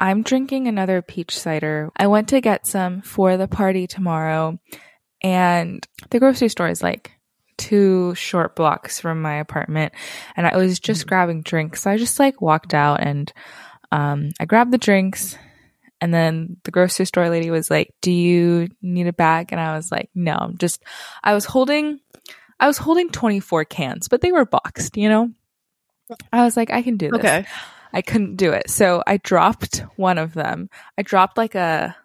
I'm drinking another peach cider. I went to get some for the party tomorrow, and the grocery store is like two short blocks from my apartment, and I was just mm-hmm. grabbing drinks. So I just like walked out and um, I grabbed the drinks, and then the grocery store lady was like, "Do you need a bag?" And I was like, "No, I'm just." I was holding, I was holding 24 cans, but they were boxed, you know. I was like, I can do this. Okay. I couldn't do it. So I dropped one of them. I dropped like a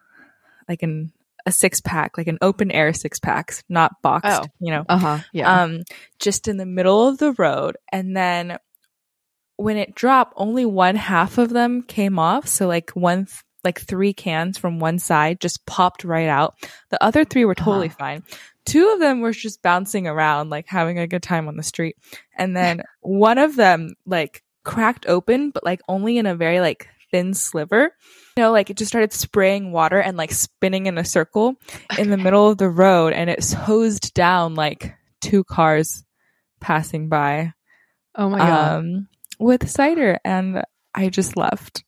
like an a six pack, like an open air six packs, not boxed, oh. you know. Uh-huh. Yeah. Um just in the middle of the road and then when it dropped only one half of them came off, so like one th- like three cans from one side just popped right out. The other three were totally uh-huh. fine. Two of them were just bouncing around, like having a good time on the street. And then one of them, like, cracked open, but like only in a very like thin sliver. You know, like it just started spraying water and like spinning in a circle okay. in the middle of the road and it hosed down like two cars passing by. Oh my god. Um, with cider and I just left.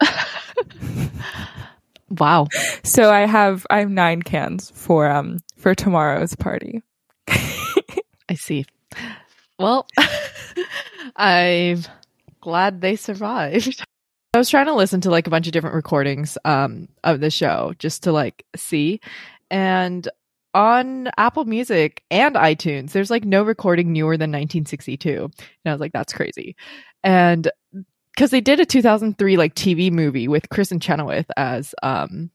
wow. So I have I have 9 cans for um for tomorrow's party. I see. Well, I'm glad they survived. I was trying to listen to like a bunch of different recordings um, of the show just to like see. And on Apple Music and iTunes, there's like no recording newer than 1962. And I was like, that's crazy. And because they did a 2003 like TV movie with Kristin Chenoweth as um,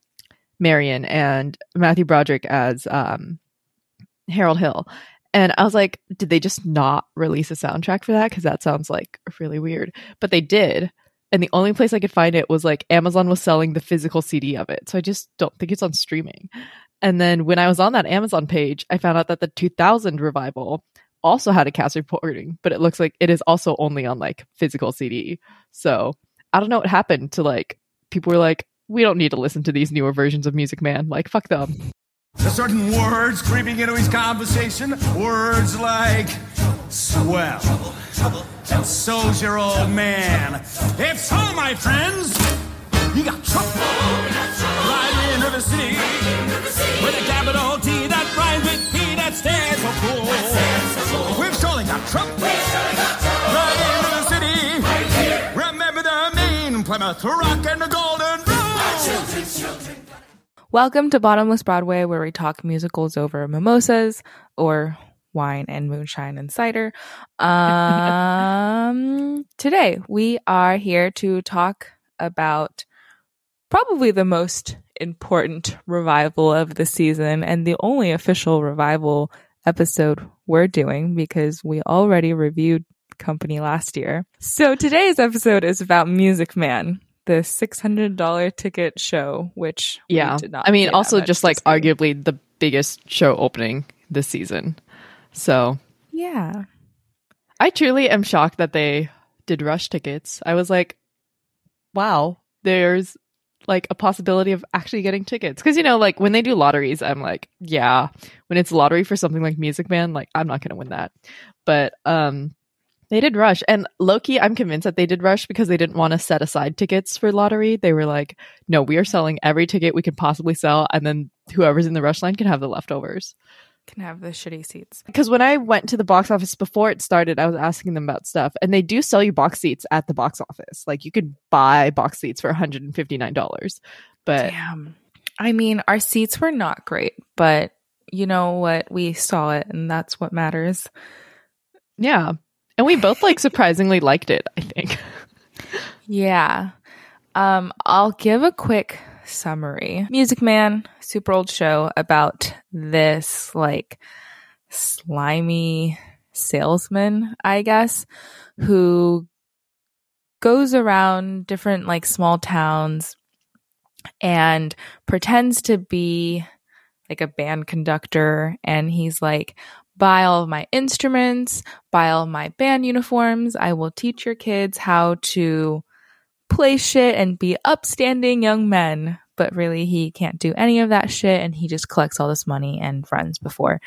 Marion and Matthew Broderick as um, Harold Hill. And I was like, did they just not release a soundtrack for that? Because that sounds like really weird. But they did. And the only place I could find it was like Amazon was selling the physical CD of it. So I just don't think it's on streaming. And then when I was on that Amazon page, I found out that the 2000 revival also had a cast recording, but it looks like it is also only on like physical CD. So I don't know what happened to like people were like, we don't need to listen to these newer versions of Music Man. Like, fuck them. Certain words creeping into his conversation. Words like swell and so's your old man. If so, my friends, you got trouble. Right in River City with a capital T that rhymes with P that stands for fool. We've surely got trouble. Right in River City. Remember the Maine Plymouth Rock and the Golden Rule. Welcome to Bottomless Broadway, where we talk musicals over mimosas or wine and moonshine and cider. Um, today, we are here to talk about probably the most important revival of the season and the only official revival episode we're doing because we already reviewed Company last year. So today's episode is about Music Man the six hundred dollar ticket show, which yeah, I mean, also just like arguably the biggest show opening this season. So yeah, I truly am shocked that they did rush tickets. I was like, wow, there's like a possibility of actually getting tickets. Because you know like when they do lotteries i'm like yeah. When it's lottery for something like music man like i'm not gonna win that. But um they did rush. And lowkey, I'm convinced that they did rush because they didn't want to set aside tickets for lottery. They were like, no, we are selling every ticket we can possibly sell. And then whoever's in the rush line can have the leftovers. Can have the shitty seats. Because when I went to the box office before it started, I was asking them about stuff. And they do sell you box seats at the box office. Like you could buy box seats for $159. But. Damn. I mean, our seats were not great, but you know what? We saw it, and that's what matters. Yeah. And we both like surprisingly liked it, I think. yeah. Um, I'll give a quick summary. Music Man, super old show about this like slimy salesman, I guess, who goes around different like small towns and pretends to be like a band conductor and he's like buy all of my instruments, buy all my band uniforms. I will teach your kids how to play shit and be upstanding young men. But really, he can't do any of that shit and he just collects all this money and friends before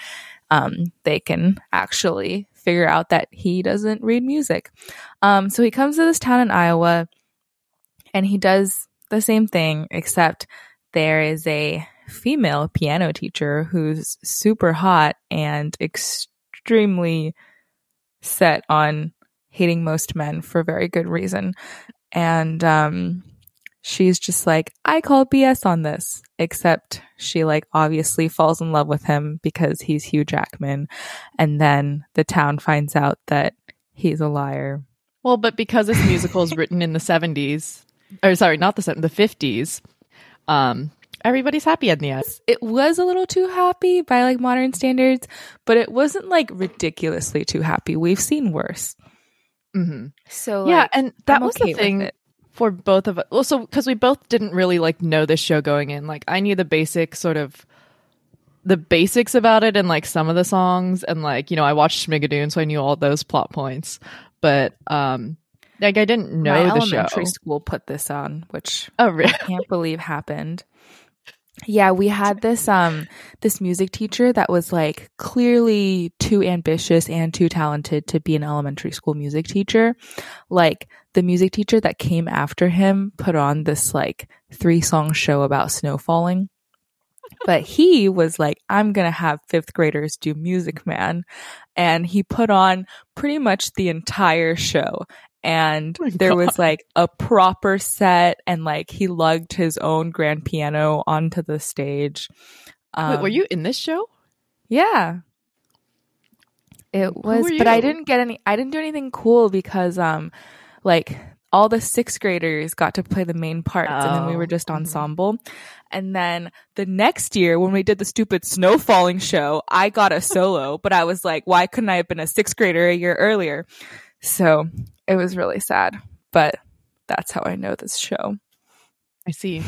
um, they can actually figure out that he doesn't read music. Um, so he comes to this town in Iowa and he does the same thing, except there is a female piano teacher who's super hot and extremely set on hating most men for very good reason. And um, she's just like, I call BS on this, except she like obviously falls in love with him because he's Hugh Jackman. And then the town finds out that he's a liar. Well, but because this musical is written in the 70s, or sorry, not the 70s, the 50s, um, everybody's happy in the end. It was a little too happy by like modern standards, but it wasn't like ridiculously too happy. We've seen worse. Mm-hmm. So yeah, like, and that I'm was okay the thing for both of us. Also, because we both didn't really like know this show going in. Like, I knew the basic sort of the basics about it and like some of the songs, and like you know, I watched Schmigadoon, so I knew all those plot points. But um, like I didn't know My the show. elementary school put this on, which Oh, really? I can't believe happened. Yeah, we had this um this music teacher that was like clearly too ambitious and too talented to be an elementary school music teacher. Like the music teacher that came after him put on this like three song show about snow falling. But he was like, I'm gonna have fifth graders do Music Man. And he put on pretty much the entire show. And Oh there was like a proper set and like he lugged his own grand piano onto the stage. Um, Wait, were you in this show? Yeah. It was, but I didn't get any, I didn't do anything cool because, um, like all the sixth graders got to play the main parts and then we Oh, were just mhm. ensemble. And then the next year when we did the stupid snow falling show, I got a solo, but I was like, why couldn't I have been a sixth grader a year earlier? So it was really sad, but that's how I know this show. I see.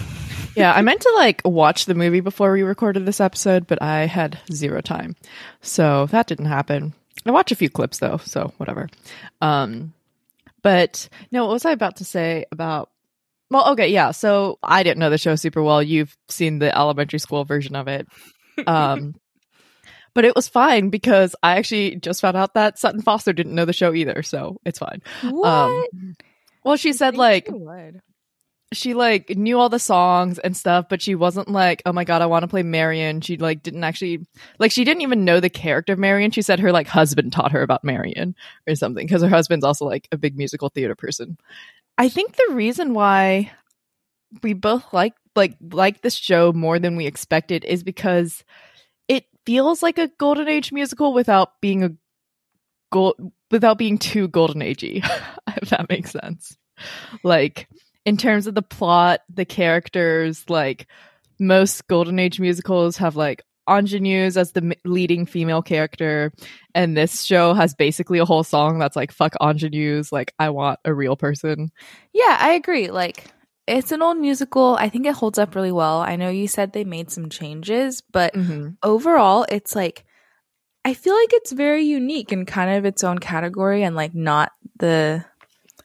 Yeah, I meant to like watch the movie before we recorded this episode, but I had zero time. So that didn't happen. I watched a few clips though, so whatever. Um but no, what was I about to say about well, okay, yeah. So I didn't know the show super well. You've seen the elementary school version of it. Um but it was fine because I actually just found out that Sutton Foster didn't know the show either, so it's fine. Um, what? Well, she said like would. she like knew all the songs and stuff, but she wasn't like, oh my god, I want to play Marion. She like didn't actually like she didn't even know the character of Marion. She said her like husband taught her about Marion or something because her husband's also like a big musical theater person. I think the reason why we both like like like this show more than we expected is because feels like a golden age musical without being a gold without being too golden agey if that makes sense like in terms of the plot the characters like most golden age musicals have like ingenues as the leading female character and this show has basically a whole song that's like fuck ingenues like i want a real person Yeah, I agree. Like, it's an old musical. I think it holds up really well. I know you said they made some changes, but mm-hmm. overall, it's like, I feel like it's very unique and kind of its own category and like not the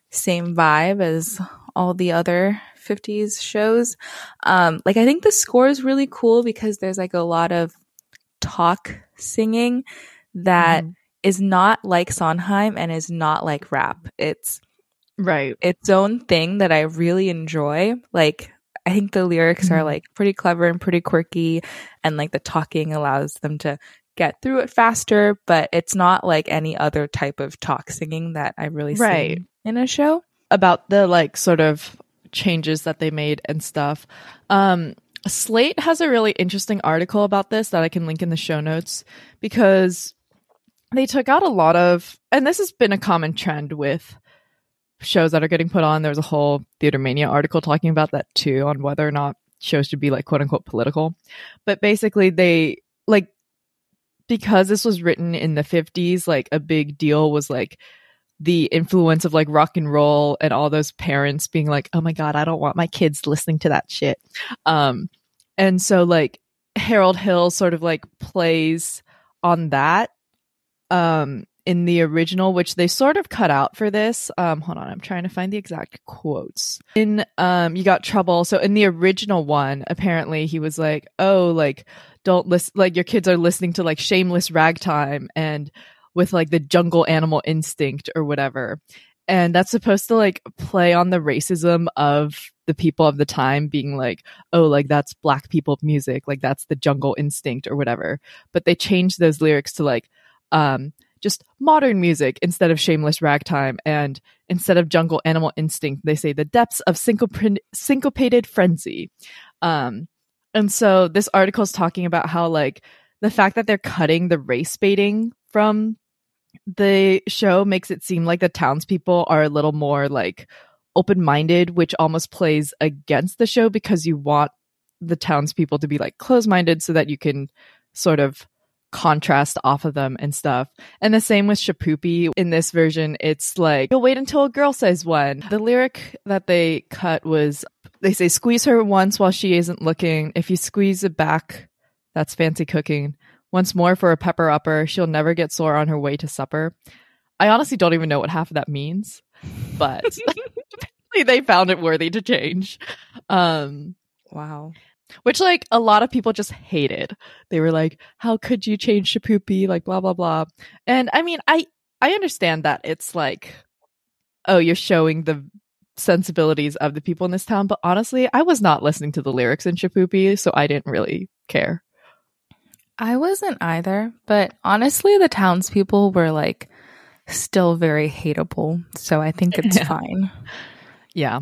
same vibe as all the other 50s shows. Um, like, I think the score is really cool because there's like a lot of talk singing that Mhm. is not like Sondheim and is not like rap. It's right its own thing that I really enjoy. Like I think the lyrics are Mhm. like pretty clever and pretty quirky and like the talking allows them to get through it faster, but it's not like any other type of talk singing that I really Right. see in a show. about the like sort of changes that they made and stuff. Um, Slate has a really interesting article about this that I can link in the show notes because they took out a lot of, and this has been a common trend with shows that are getting put on. There's a whole Theater Mania article talking about that too, on whether or not shows should be like quote unquote political. But basically, they like because this was written in the 50s, like a big deal was like the influence of like rock and roll and all those parents being like, "Oh my god, I don't want my kids listening to that shit." Um and so like Harold Hill sort of like plays on that um in the original which they sort of cut out for this. Um hold on, I'm trying to find the exact quotes. In um you got trouble. So in the original one, apparently he was like, "Oh, like don't listen like your kids are listening to like shameless ragtime and with like the jungle animal instinct or whatever. and that's supposed to like play on the racism of the people of the time being like oh like that's black people music like that's the jungle instinct or whatever but they changed those lyrics to like um just modern music instead of shameless ragtime and instead of jungle animal instinct they say the depths of syncop- syncopated frenzy. Um and so this article is talking about how like the fact that they're cutting the race baiting from the show makes it seem like the townspeople are a little more like open minded, which almost plays against the show because you want the townspeople to be like close minded so that you can sort of contrast off of them and stuff. And the same with Shipoopi. In this version, it's like, you'll wait until a girl says one. The lyric that they cut was they say, squeeze her once while she isn't looking. If you squeeze it back, that's fancy cooking. Once more for a pepper upper, she'll never get sore on her way to supper. I honestly don't even know what half of that means, but they found it worthy to change. Um, wow. Which like a lot of people just hated. They were like, "How could you change Shipoopi?" Like blah blah blah. And I mean, I I understand that it's like, oh, you're showing the sensibilities of the people in this town, but honestly, I was not listening to the lyrics in Shipoopi, so I didn't really care. I wasn't either, but honestly, the townspeople were like still very hateable, so I think it's Yeah. fine. Yeah.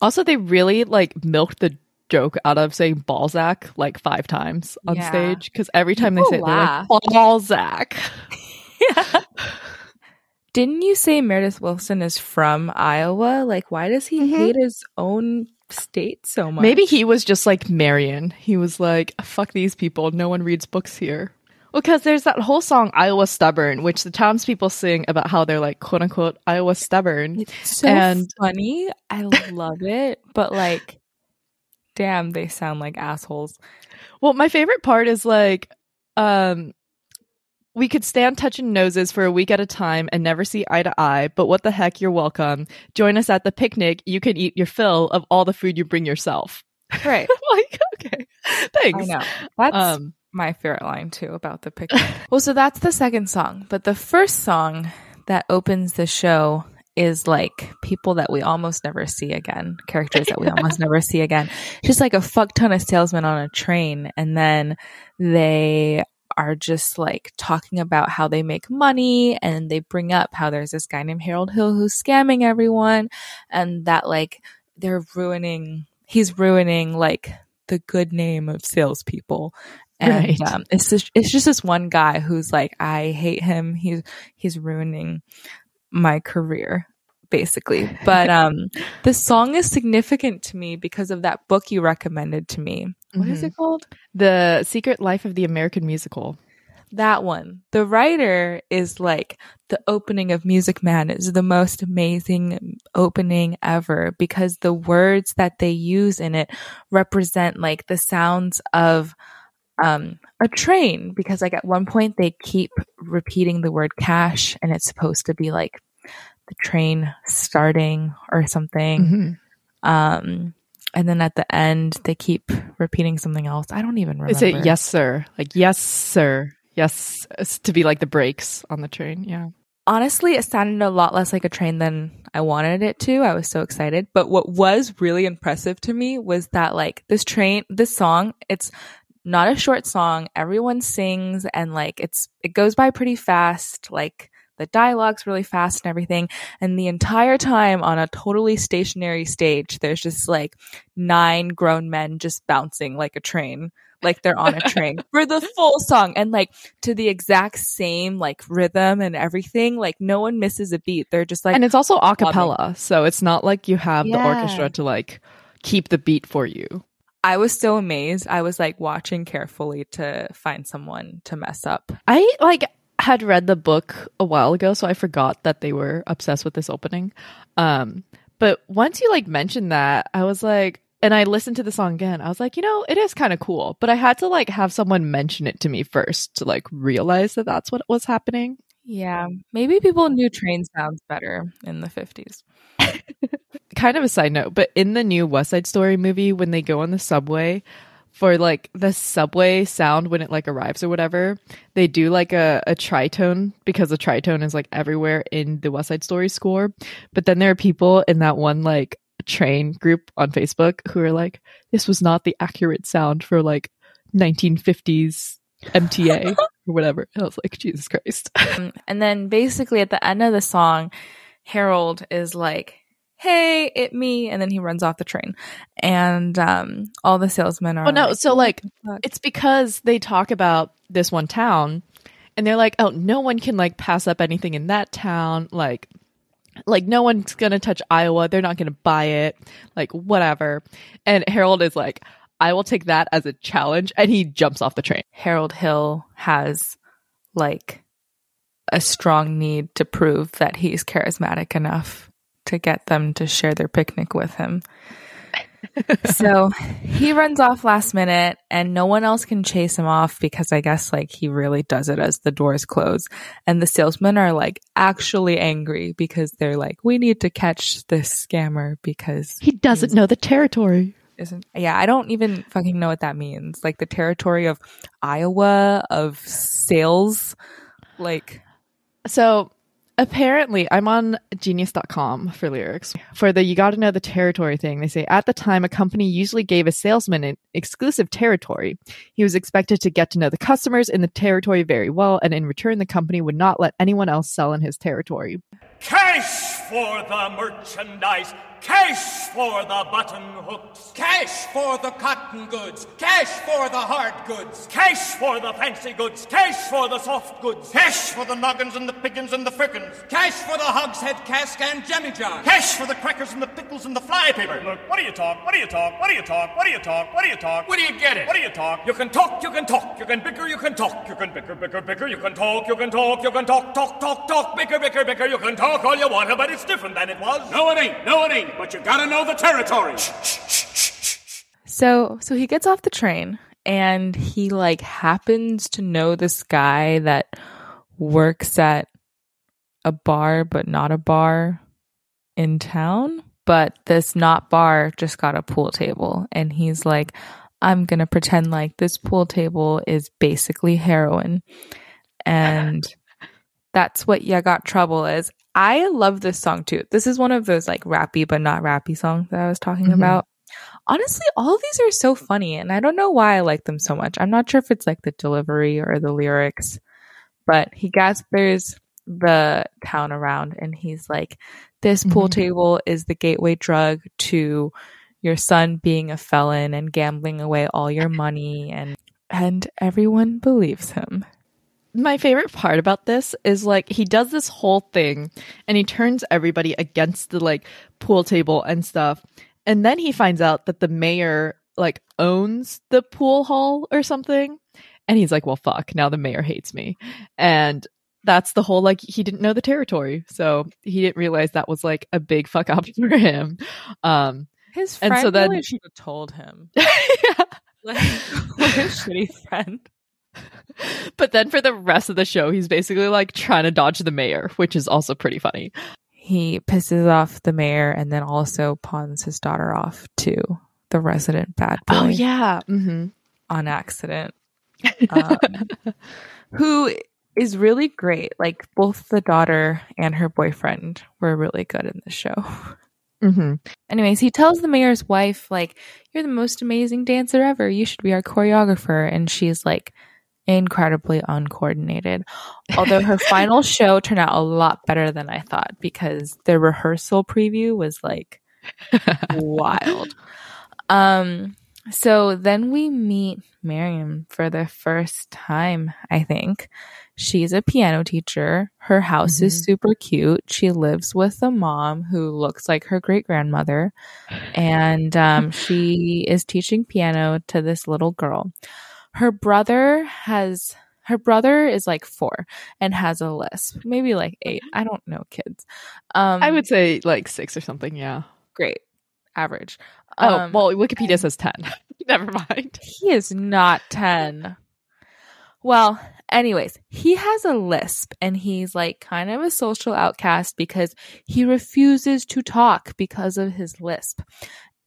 Also, they really like milked the joke out of saying Balzac like five times on Yeah. stage because every time they People say it, they're like Balzac. yeah. Didn't you say Meredith Willson is from Iowa? Like, why does he Mhm. hate his own state so much? Maybe he was just like Marion. He was like, "Fuck these people. No one reads books here." Well, because there's that whole song "Iowa Stubborn," which the townspeople sing about how they're like "quote unquote" Iowa stubborn. It's so And- funny. I love it, but like, damn, they sound like assholes. Well, my favorite part is like, um, we could stand touching noses for a week at a time and never see eye to eye, but what the heck, you're welcome. Join us at the picnic. You can eat your fill of all the food you bring yourself. Right. like, okay, thanks. I know. That's Um, my favorite line too about the picnic. well, so that's the second song, but the first song that opens the show is like people that we almost never see again, characters that we almost never see again. Just like a fuck ton of salesmen on a train, and then they are just like talking about how they make money and they bring up how there's this guy named Harold Hill who's scamming everyone and that like they're ruining he's ruining like the good name of salespeople and Right. um, it's just, it's just this one guy who's like I hate him he's he's ruining my career basically but um the song is significant to me because of that book you recommended to me What is Mhm. it called The Secret Life of the American Musical. that one. The writer is like the opening of Music Man is the most amazing opening ever because the words that they use in it represent like the sounds of um a train because like at one point they keep repeating the word cash and it's supposed to be like the train starting or something Mhm. um and then at the end they keep repeating something else i don't even remember Is it yes, sir? Like yes, sir. Yes, it's to be like the brakes on the train. Yeah. honestly, it sounded a lot less like a train than I wanted it to. I was so excited. But what was really impressive to me was that like this train, this song, it's not a short song. Everyone sings and like it's, it goes by pretty fast. Like the dialogue's really fast and everything. And the entire time on a totally stationary stage, there's just like nine grown men just bouncing like a train. Like they're on a train for the full song and like to the exact same like rhythm and everything. Like no one misses a beat. They're just like, and it's also a cappella, so it's not like you have the orchestra to like keep the beat for you. I was so amazed. I was like watching carefully to find someone to mess up. I like had read the book a while ago, so I forgot that they were obsessed with this opening. Um, but once you like mentioned that, I was like, and I listened to the song again. I was like, you know, it is kind of cool, but I had to like have someone mention it to me first to like realize that that's what was happening. Yeah. Maybe people knew train sounds better in the 50s. kind of a side note, but in the new West Side Story movie, when they go on the subway, for like the subway sound when it like arrives or whatever, they do like a, a tritone because the tritone is like everywhere in the West Side Story score. But then there are people in that one like train group on Facebook who are like, this was not the accurate sound for like 1950s MTA or whatever. And I was like, Jesus Christ. Um, and then basically at the end of the song, Harold is like, Hey, it me. And then he runs off the train. And um, all the salesmen are. Oh no, like, so like it's because they talk about this one town and they're like, oh, no one can like pass up anything in that town. Like, like no one's gonna touch Iowa. They're not gonna buy it. Like whatever. And Harold is like, I will take that as a challenge, and he jumps off the train. Harold Hill has like a strong need to prove that he's charismatic enough to get them to share their picnic with him. so he runs off last minute and no one else can chase him off because I guess like he really does it as the doors close. And the salesmen are like actually angry because they're like, we need to catch this scammer because He doesn't know the territory. isn't yeah i don't even fucking know what that means like the territory of iowa of sales like So apparently, I'm on genius.com for lyrics. For the you gotta know the territory thing, they say at the time, a company usually gave a salesman an exclusive territory. He was expected to get to know the customers in the territory very well, and in return, the company would not let anyone else sell in his territory. Cash for the merchandise. Cash for the button hooks. Cash for the cotton goods. Cash for the hard goods. Cash for the fancy goods. Cash for the soft goods. Cash for the noggins and the piggins and the firkins. Cash for the hogshead cask and jemmy jar. Cash for the crackers and the pickles and the fly paper. Look, what do you talk? What do you talk? What do you talk? What do you talk? What do you talk? Where do you get it? What do you talk? You can talk, you can talk, you can bicker, you can talk, you can bicker, bicker, bicker, you can talk, you can talk, you can talk, talk, talk, talk, bicker, bicker, bicker, you can talk all you want, but it's different than it was. No, it ain't. No, it ain't. But you gotta know the territory. so so he gets off the train and he like happens to know this guy that works at a bar but not a bar in town but this not bar just got a pool table and he's like i'm gonna pretend like this pool table is basically heroin and that's what ya got trouble is i love this song too this is one of those like rappy but not rappy songs that i was talking Mhm. about honestly all of these are so funny and i don't know why i like them so much i'm not sure if it's like the delivery or the lyrics but he gathers the town around and he's like this pool Mhm. table is the gateway drug to your son being a felon and gambling away all your money and and everyone believes him my favorite part about this is like he does this whole thing and he turns everybody against the like pool table and stuff. And then he finds out that the mayor like owns the pool hall or something. And he's like well fuck now the mayor hates me. And that's the whole like he didn't know the territory. So he didn't realize that was like a big fuck up for him. Um his And friend so then- really should have told him. Like what a shitty friend but then for the rest of the show he's basically like trying to dodge the mayor which is also pretty funny. He pisses off the mayor and then also pawns his daughter off to the resident bad boy oh yeah. Mm-hmm. on accident. Um, who is really great. Like both the daughter and her boyfriend were really good in the show. Mm-hmm. anyways he tells the mayor's wife like you're the most amazing dancer ever. You should be our choreographer. And she's like incredibly uncoordinated although her final show turned out a lot better than i thought because the rehearsal preview was like wild um so then we meet Miriam for the first time, I think. She's a piano teacher. Her house is super cute. She lives with a mom who looks like her great grandmother. And um, she is teaching piano to this little girl. Her brother has. Her brother is like four and has a lisp, maybe like eight. I don't know kids. Um, I would say like six or something. Yeah. great, average. Oh Um, well, Wikipedia says ten. Never mind. He is not 10. Well, anyways, he has a lisp and he's like kind of a social outcast because he refuses to talk because of his lisp.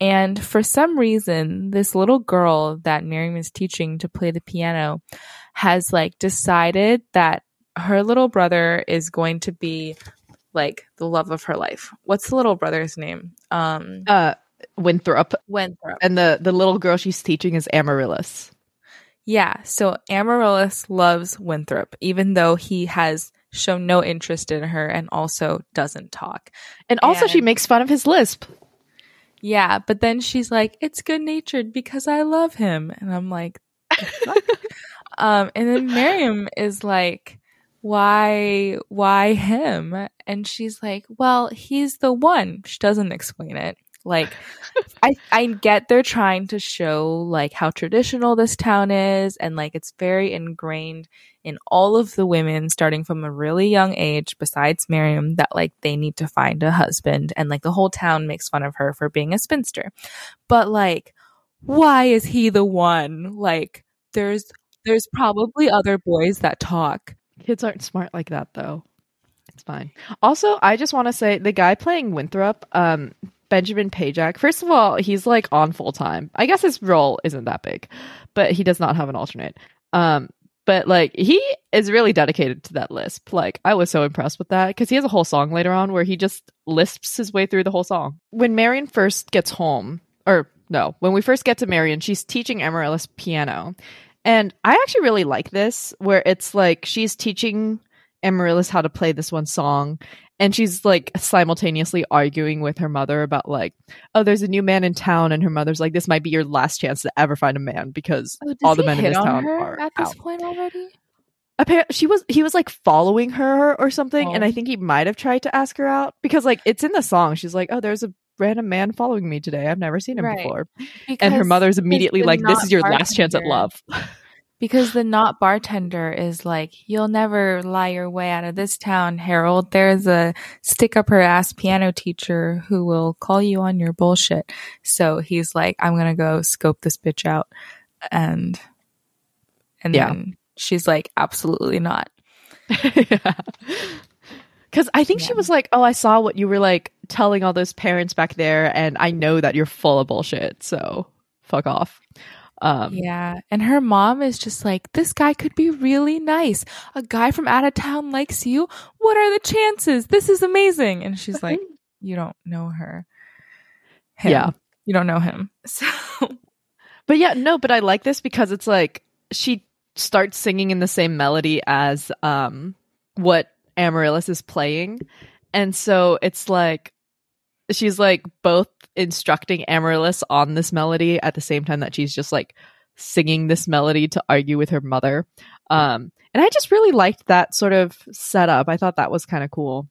And for some reason, this little girl that Miriam is teaching to play the piano has like decided that her little brother is going to be like the love of her life. What's the little brother's name? Um Uh, Winthrop Winthrop. and the the little girl she's teaching is Amaryllis. Yeah, so Amaryllis loves Winthrop even though he has shown no interest in her and also doesn't talk. And also, she makes fun of his lisp. Yeah, but then she's like, "It's good natured because I love him," and I'm like, "The um, and then Miriam is like, "Why, why him?" And she's like, "Well, he's the one." She doesn't explain it. Like, I I get they're trying to show like how traditional this town is, and like it's very ingrained in all of the women starting from a really young age besides Miriam that like they need to find a husband and like the whole town makes fun of her for being a spinster. But like why is he the one? Like there's there's probably other boys that talk. Kids aren't smart like that, though. It's fine. Also, I just want to say the guy playing Winthrop, um, Benjamin Pajak. First of all, he's like on full time. I guess his role isn't that big, but he does not have an alternate. Um, but like he is really dedicated to that lisp. Like I was so impressed with that because he has a whole song later on where he just lisps his way through the whole song. When Marion first gets home, or no, when we first get to Marion, she's teaching Amaryllis piano. And I actually really like this where it's like she's teaching Amaryllis how to play this one song and she's like simultaneously arguing with her mother about like oh there's a new man in town and her mother's like this might be your last chance to ever find a man because Oh, all the men in this town are at this out. point already? Apparently, she was he was like following her or something, and Oh. I think he might have tried to ask her out because like it's in the song. She's like, "Oh, there's a random man following me today. I've never seen him Right. before," and her Because- mother's immediately like, "This is your last chance at love." Because the not bartender is like, you'll never lie your way out of this town, Harold. There's a stick up her ass piano teacher who will call you on your bullshit. So he's like, I'm gonna go scope this bitch out. And, and Yeah. then she's like, absolutely not. Because I think she was like, "Oh, I saw what you were like telling all those parents back there, and I know that you're full of bullshit. So fuck off." Um, Yeah. And her mom is just like, this guy could be really nice. A guy from out of town likes you. What are the chances? This is amazing. And she's like, you don't know her. Him. Yeah. You don't know him. So, But yeah, no, but I like this because it's like she starts singing in the same melody as um what Amaryllis is playing. And so it's like she's like both instructing Amaryllis on this melody at the same time that she's just like singing this melody to argue with her mother. Um and I just really liked that sort of setup. I thought that was kind of cool.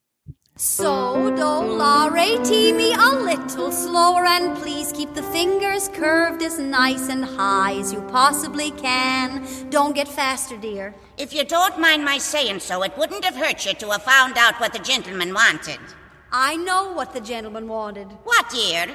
So, do, la, re, ti, mi, a little slower, and please keep the fingers curved as nice and high as you possibly can. Don't get faster, dear. If you don't mind my saying so, it wouldn't have hurt you to have found out what the gentleman wanted. I know what the gentleman wanted. What, dear?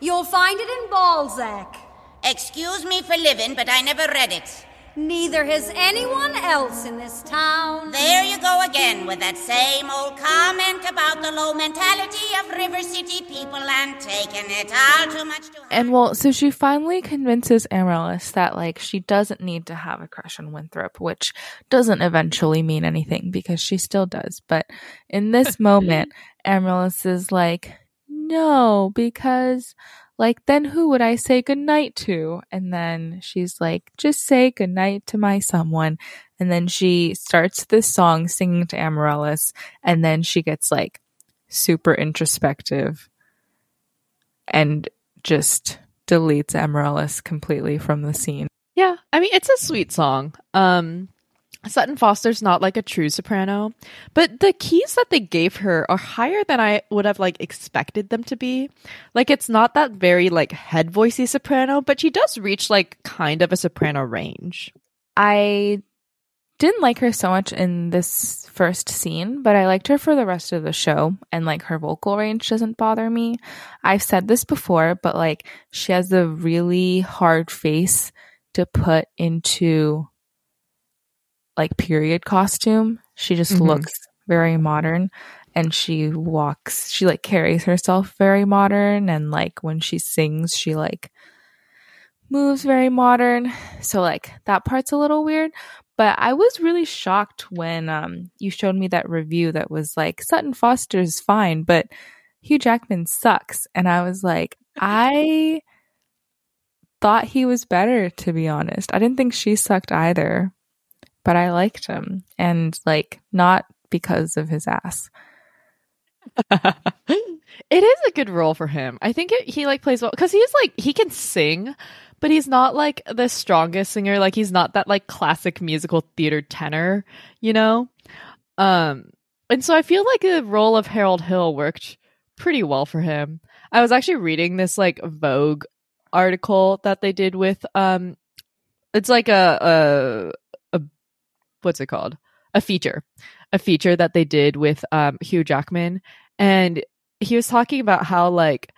You'll find it in Balzac. Excuse me for living, but I never read it. Neither has anyone else in this town. There you go again with that same old comment about the low mentality of River City people and taking it all too much to heart. and well, so she finally convinces Amaryllis that like she doesn't need to have a crush on Winthrop, which doesn't eventually mean anything because she still does. But in this moment, Amaryllis is like, no, because like then who would I say goodnight to? And then she's like, just say goodnight to my someone. And then she starts this song singing to Amaryllis, and then she gets like super introspective and just deletes Amaryllis completely from the scene. Yeah, I mean it's a sweet song. Um Sutton Foster's not like a true soprano, but the keys that they gave her are higher than I would have like expected them to be. Like it's not that very like head voicey soprano, but she does reach like kind of a soprano range. I didn't like her so much in this first scene, but I liked her for the rest of the show and like her vocal range doesn't bother me. I've said this before, but like she has a really hard face to put into like period costume. She just Mhm. looks very modern. and she walks she like carries herself very modern and like when she sings she like moves very modern so like that part's a little weird but i was really shocked when um you showed me that review that was like sutton foster's fine but hugh jackman sucks and i was like i thought he was better to be honest i didn't think she sucked either but i liked him and like not because of his ass it is a good role for him. I think it, he like plays well because he's like he can sing, but he's not like the strongest singer. Like he's not that like classic musical theater tenor, you know. Um, and so I feel like the role of Harold Hill worked pretty well for him. I was actually reading this like Vogue article that they did with um, it's like a what's it called a feature a feature that they did with um, Hugh Jackman, and he was talking about how like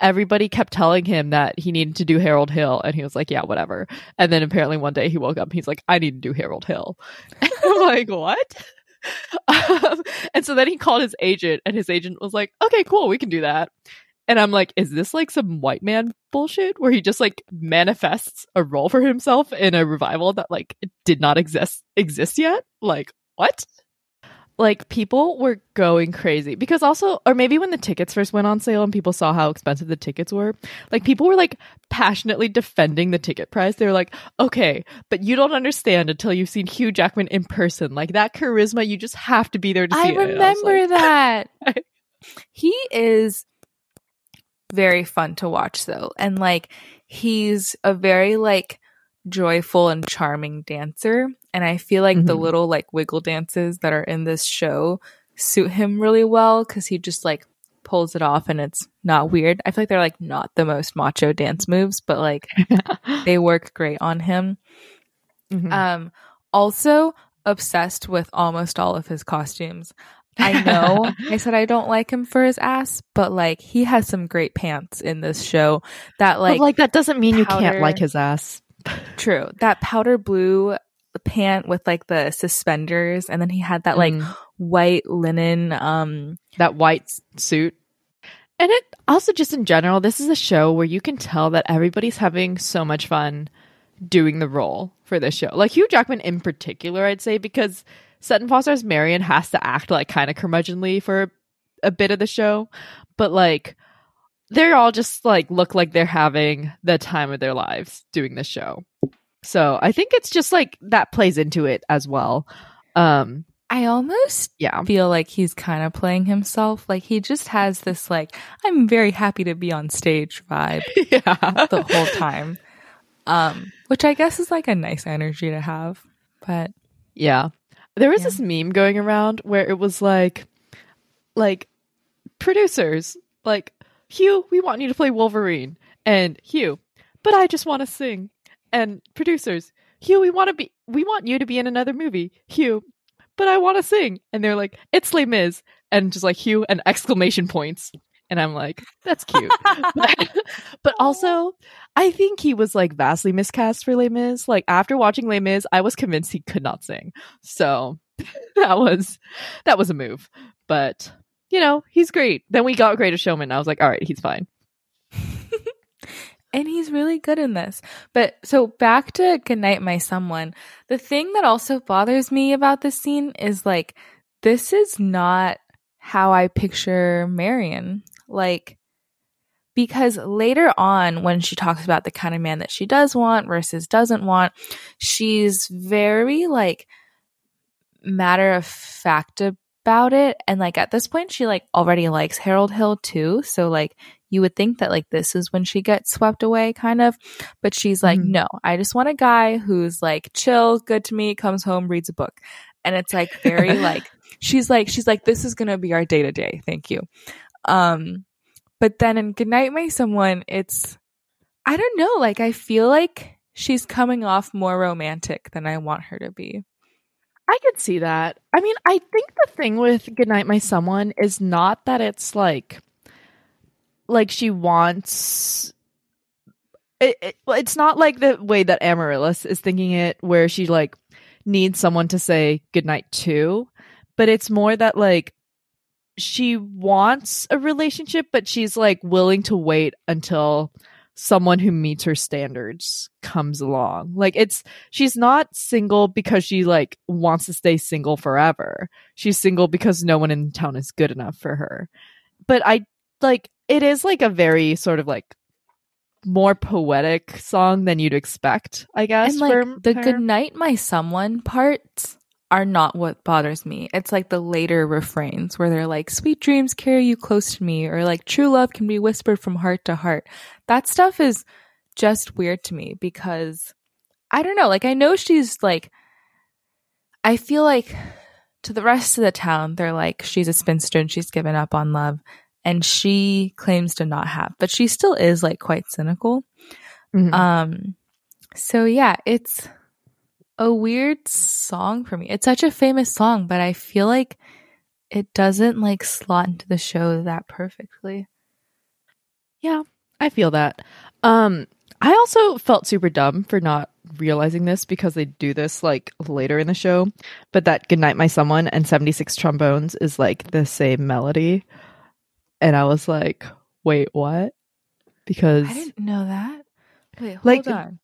everybody kept telling him that he needed to do Harold Hill, and he was like, "Yeah, whatever." And then apparently one day he woke up, he's like, "I need to do Harold Hill." I'm like, "What?" Um, and so then he called his agent, and his agent was like, "Okay, cool, we can do that." And I'm like, is this like some white man bullshit where he just like manifests a role for himself in a revival that like did not exist exist yet? Like, what? like people were going crazy because also or maybe when the tickets first went on sale and people saw how expensive the tickets were like people were like passionately defending the ticket price they were like okay but you don't understand until you've seen hugh jackman in person like that charisma you just have to be there to see I it remember I was like- that. he is very fun to watch though. And like he's a very like joyful and charming dancer. And I feel like the Mhm. little like wiggle dances that are in this show suit him really well because he just like pulls it off and it's not weird. I feel like they're like not the most macho dance moves, but like they work great on him. Mhm. Um, also obsessed with almost all of his costumes. I know I said I don't like him for his ass, but like he has some great pants in this show that But, like, like that doesn't mean you can't like his ass true. That powder blue pant with like the suspenders and then he had that like Mm. white linen um that white suit. And it also just in general, this is a show where you can tell that everybody's having so much fun doing the role for this show. Like Hugh Jackman in particular, I'd say, because Sutton Foster's Marion has to act like kind of curmudgeonly for a bit of the show, but like they're all just like look like they're having the time of their lives doing this show. So I think it's just like that plays into it as well. Um, I almost yeah. feel like he's kind of playing himself. Like he just has this like I'm very happy to be on stage vibe. yeah. the whole time. Um, which I guess is like a nice energy to have. But Yeah. There was Yeah. this meme going around where it was like like producers like Hugh, we want you to play Wolverine and Hugh, but I just want to sing. And producers, Hugh, we want to be we want you to be in another movie. Hugh, but I want to sing. And they're like, "It's Les Mis." And just like Hugh and exclamation points. And I'm like, that's cute. but also, I think he was like vastly miscast for Les Mis. Like after watching Les Mis, I was convinced he could not sing. So that was that was a move. But you know, he's great. Then we got Greatest Showman. I was like, all right, he's fine. and he's really good in this. But so back to Goodnight My Someone. The thing that also bothers me about this scene is like this is not how I picture Marion. Like because later on when she talks about the kind of man that she does want versus doesn't want, she's very like matter of fact about it. And like at this point she like already likes Harold Hill too, so like you would think that like this is when she gets swept away kind of. But she's like Mhm. no i just want a guy who's like chill good to me comes home reads a book. And it's like very like she's like she's like this is gonna be our day to day thank you um but then in goodnight my someone it's i don't know like i feel like she's coming off more romantic than i want her to be I could see that. I mean, I think the thing with Goodnight My Someone is not that it's like like she wants it, it it's not like the way that Amaryllis is thinking it where she like needs someone to say goodnight to, but it's more that like she wants a relationship, but she's like willing to wait until someone who meets her standards comes along. Like it's she's not single because she like wants to stay single forever. She's single because no one in town is good enough for her. But I like it is like a very sort of like more poetic song than you'd expect, I guess. And like for the her. good night my someone parts are not what bothers me. It's like the later refrains where they're like sweet dreams carry you close to me or like true love can be whispered from heart to heart. That stuff is just weird to me because I don't know, like I know she's like I feel like to the rest of the town they're like she's a spinster and she's given up on love and she claims to not have, but she still is like quite cynical. Mhm. Um, so yeah, it's a weird song for me. It's such a famous song, but I feel like it doesn't like slot into the show that perfectly. Yeah, I feel that. Um, I also felt super dumb for not realizing this because they do this like later in the show, but that Goodnight My Someone and 76 Trombones is like the same melody. And I was like, wait, what? Because I didn't know that. Wait, hold Like- on.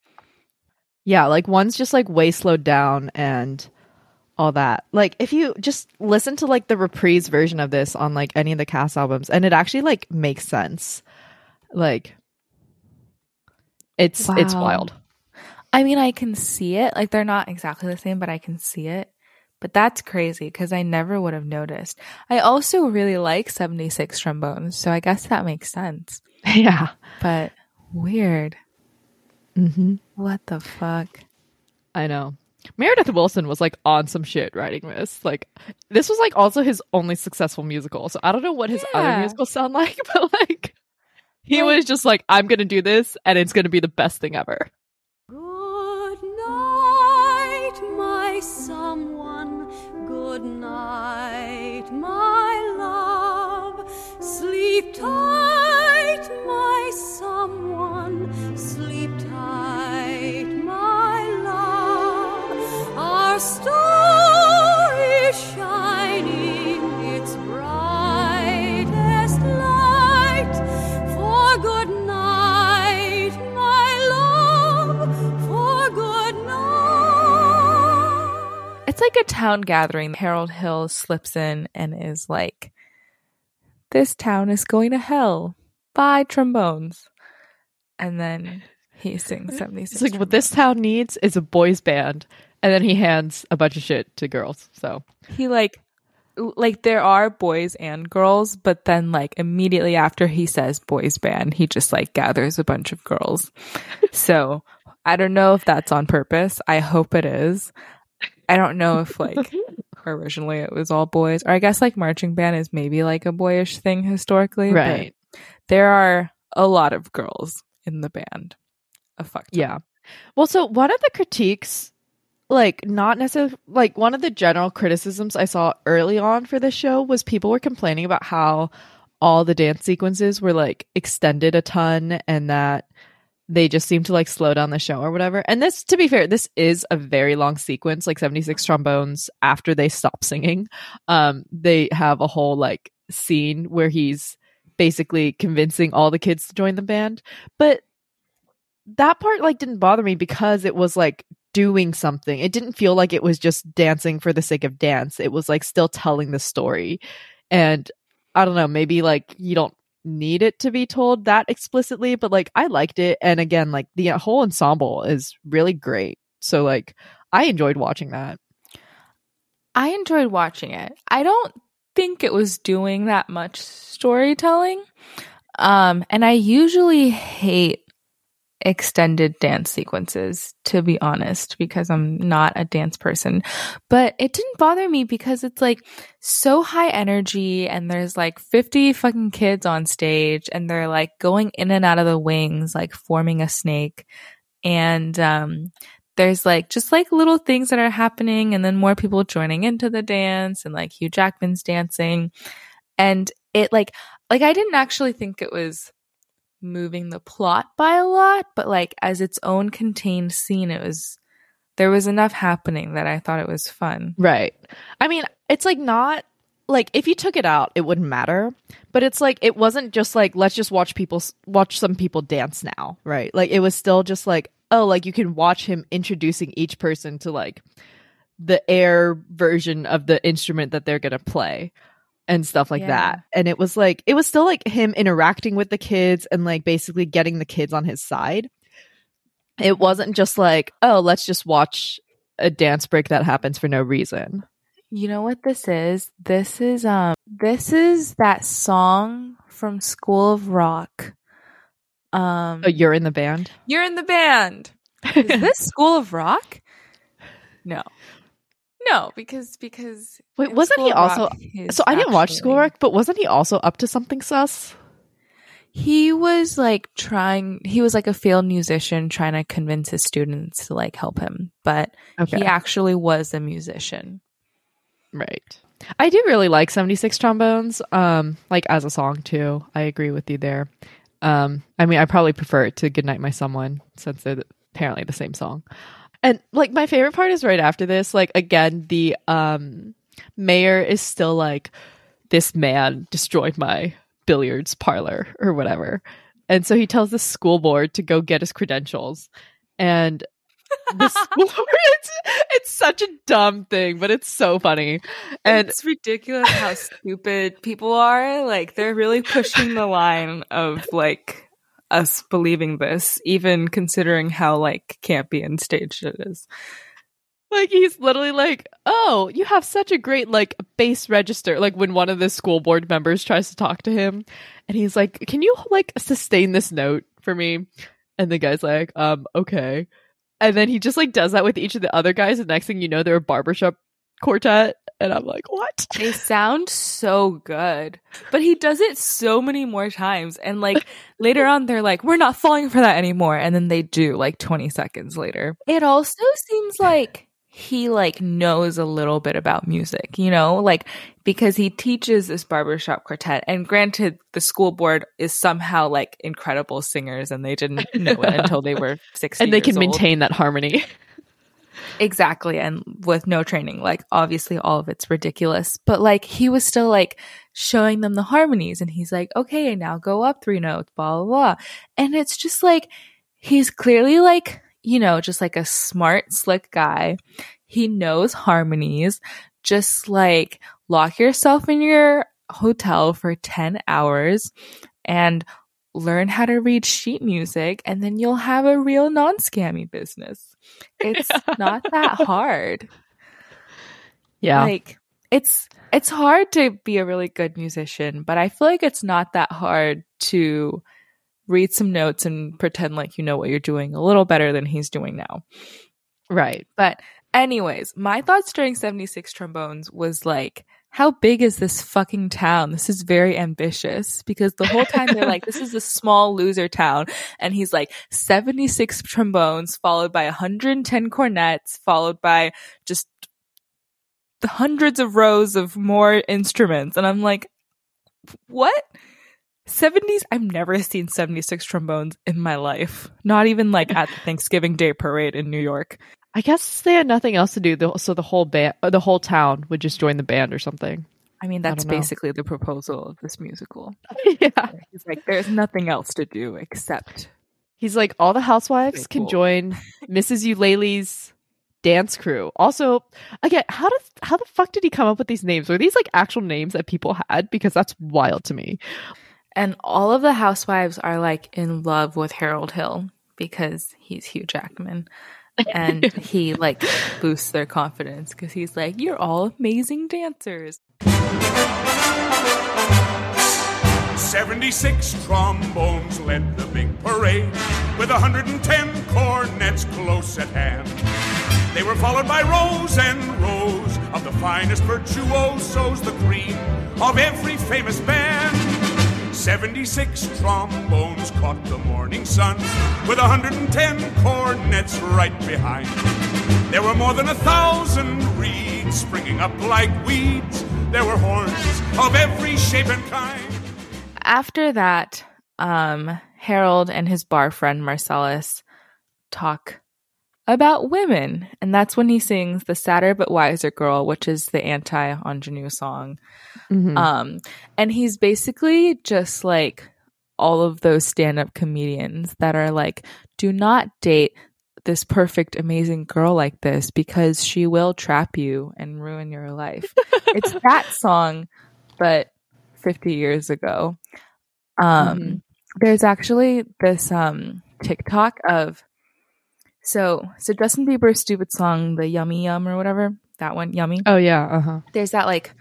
Yeah, like one's just like way slowed down and all that. Like if you just listen to like the reprise version of this on like any of the cast albums and it actually like makes sense. Like it's it's wild. I mean, I can see it. Like they're not exactly the same, but I can see it. But that's crazy because I never would have noticed. I also really like 76 trombones, so I guess that makes sense. yeah. But weird. Mm-hmm. What the fuck? I know. Meredith Willson was like on some shit writing this. Like this was like also his only successful musical. So I don't know what his other Yeah. musicals sound like, but like he Like- was just like, I'm gonna do this and it's gonna be the best thing ever. Good night, my someone. Good night, my love. Sleep tight, It's like a town gathering. Harold Hill slips in and is like, This town is going to hell. Bye, trombones. And then he sings 76. It's like what this town needs is a boys band. And then he hands a bunch of shit to girls. So he like like there are boys and girls but then like immediately after he says boys band he just like gathers a bunch of girls so i don't know if that's on purpose i hope it is i don't know if like originally it was all boys or i guess like marching band is maybe like a boyish thing historically but Right. there are a lot of girls in the band a fuck ton. Yeah. Well, so one of the critiques, like not necessarily like one of the general criticisms I saw early on for this show was people were complaining about how all the dance sequences were like extended a ton and that they just seem to like slow down the show or whatever. And this, to be fair, this is a very long sequence, like 76 trombones after they stop singing. Um, they have a whole like scene where he's basically convincing all the kids to join the band. But that part like didn't bother me because it was like doing something. It didn't feel like it was just dancing for the sake of dance. It was like still telling the story. And I don't know, maybe like you don't need it to be told that explicitly, but like I liked it. And again, like the whole ensemble is really great. So like I enjoyed watching that. I enjoyed watching it. I don't think it was doing that much storytelling. Um, and I usually hate extended dance sequences, to be honest, because I'm not a dance person. But it didn't bother me because it's like so high energy and there's like 50 fucking kids on stage and they're like going in and out of the wings, like forming a snake. And, um, there's like just like little things that are happening and then more people joining into the dance and like Hugh Jackman's dancing. And it like, like I didn't actually think it was moving the plot by a lot, but like as its own contained scene, it was, there was enough happening that I thought it was fun. Right. I mean, it's like not like if you took it out, it wouldn't matter. But it's like it wasn't just like let's just watch people watch some people dance now, right? Like it was still just like oh, like you can watch him introducing each person to like the air version of the instrument that they're gonna play and stuff like Yeah. that. And it was like it was still like him interacting with the kids and like basically getting the kids on his side. It wasn't just like, oh, let's just watch a dance break that happens for no reason. You know what this is? This is um this is that song from School of Rock. Um Oh, you're in the band? You're in the band. Is this School of Rock? No. No, because because Wait, wasn't he also- So I didn't watch School actually- Rock, but wasn't he also up to something sus? He was like trying he was like a failed musician trying to convince his students to like help him, but Okay. he actually was a musician. Right. I do really like 76 trombones, um, like as a song too. I agree with you there. Um, I mean, I probably prefer it to Goodnight My Someone since they're apparently the same song. And like my favorite part is right after this, like again, the um mayor is still like, this man destroyed my billiards parlor or whatever. And so he tells the school board to go get his credentials. And the school board, it's, it's such a dumb thing, but it's so funny. And it's ridiculous how stupid people are. Like they're really pushing the line of like us believing this, even considering how like campy and staged it is. like he's literally like, "Oh, you have such a great like bass register." Like when one of the school board members tries to talk to him, and he's like, "Can you like sustain this note for me?" And the guy's like, "Um, okay." And then he just like does that with each of the other guys, and next thing you know, they're a barbershop quartet, and I'm like, "What?" They sound so good, but he does it so many more times. And like later on, they're like, we're not falling for that anymore. And then they do like 20 seconds later. It also seems like he like knows a little bit about music, you know, like because he teaches this barbershop quartet. And granted, the school board is somehow like incredible singers and they didn't know it until they were 60 And they can old. maintain that harmony. Exactly. And with no training, like obviously all of it's ridiculous, but like he was still like showing them the harmonies and he's like, okay, now go up three notes, blah, blah, blah. And it's just like, he's clearly like, you know, just like a smart, slick guy. He knows harmonies. Just like lock yourself in your hotel for 10 hours and learn how to read sheet music and then you'll have a real non-scammy business. It's not that hard. Yeah. Like it's it's hard to be a really good musician, but I feel like it's not that hard to read some notes and pretend like you know what you're doing a little better than he's doing now. right. But anyways, my thoughts during 76 trombones was like how big is this fucking town? This is very ambitious because the whole time they're like, this is a small loser town. And he's like, 76 trombones followed by 110 cornets, followed by just the hundreds of rows of more instruments. And I'm like, what? 70s? I've never seen 76 trombones in my life. Not even like at the Thanksgiving Day parade in New York. I guess they had nothing else to do, so the whole band, uh, the whole town would just join the band or something. I mean, that's don't basically the proposal of this musical. yeah. He's like, there's nothing else to do except. He's like, all the housewives can cool. join Mrs. Eulalie's dance crew. Also, again, how did how the fuck did he come up with these names? Were these like actual names that people had? Because that's wild to me. And all of the housewives are like in love with Harold Hill because he's Hugh Jackman. And he like boosts their confidence because he's like, you're all amazing dancers. 76 trombones led the big parade, with 110 cornets close at hand. They were followed by rows and rows of the finest virtuosos, the cream of every famous band. 76 trombones caught the morning sun, with 110 cornets right behind. There were more than a thousand reeds springing up like weeds. There were horns of every shape and kind. After that, um, Harold and his bar friend Marcellus talk about women. And that's when he sings The Sadder But Wiser Girl, which is the anti ingenue song. Mhm. Um, and he's basically just like all of those stand up comedians that are like, do not date this perfect, amazing girl like this because she will trap you and ruin your life. it's that song, but 50 years ago. Um, Mhm. there's actually this, um, TikTok of, so, so Justin Bieber's stupid song, the yummy yum or whatever, that one, yummy oh yeah, uh huh. there's that like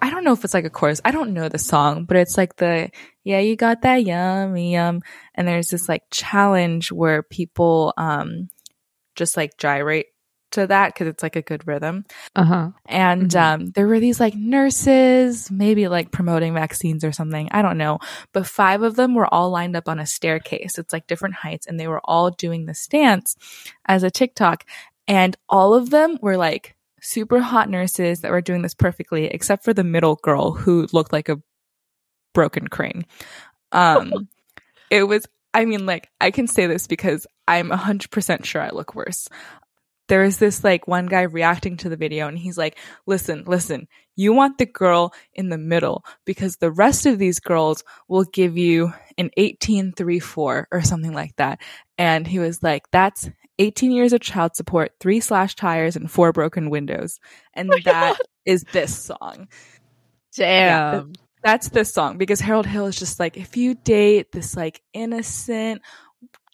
I don't know if it's like a chorus. I don't know the song, but it's like the yeah, you got that yummy yum. And there's this like challenge where people um just like gyrate to that because it's like a good rhythm. Uh huh. And Mhm. um there were these like nurses, maybe like promoting vaccines or something. I don't know. But five of them were all lined up on a staircase. It's like different heights, and they were all doing this dance as a TikTok. And all of them were like super hot nurses that were doing this perfectly, except for the middle girl who looked like a broken crane. Um, it was, I mean, like, I can say this because I'm 100% sure I look worse. There was this like one guy reacting to the video and he's like, listen, listen, you want the girl in the middle because the rest of these girls will give you an 1834 or something like that. And he was like, that's 18 years of child support, three slash tires, and four broken windows. And oh that is this song. Yeah, Damn. That's this song because Harold Hill is just like, if you date this like innocent,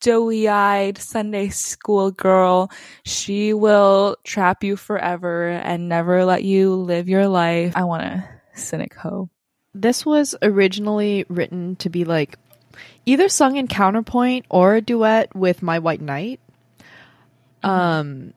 doughy eyed Sunday school girl, she will trap you forever and never let you live your life. I want to cynic hoe. this was originally written to be like either sung in counterpoint or a duet with My White Knight. Um,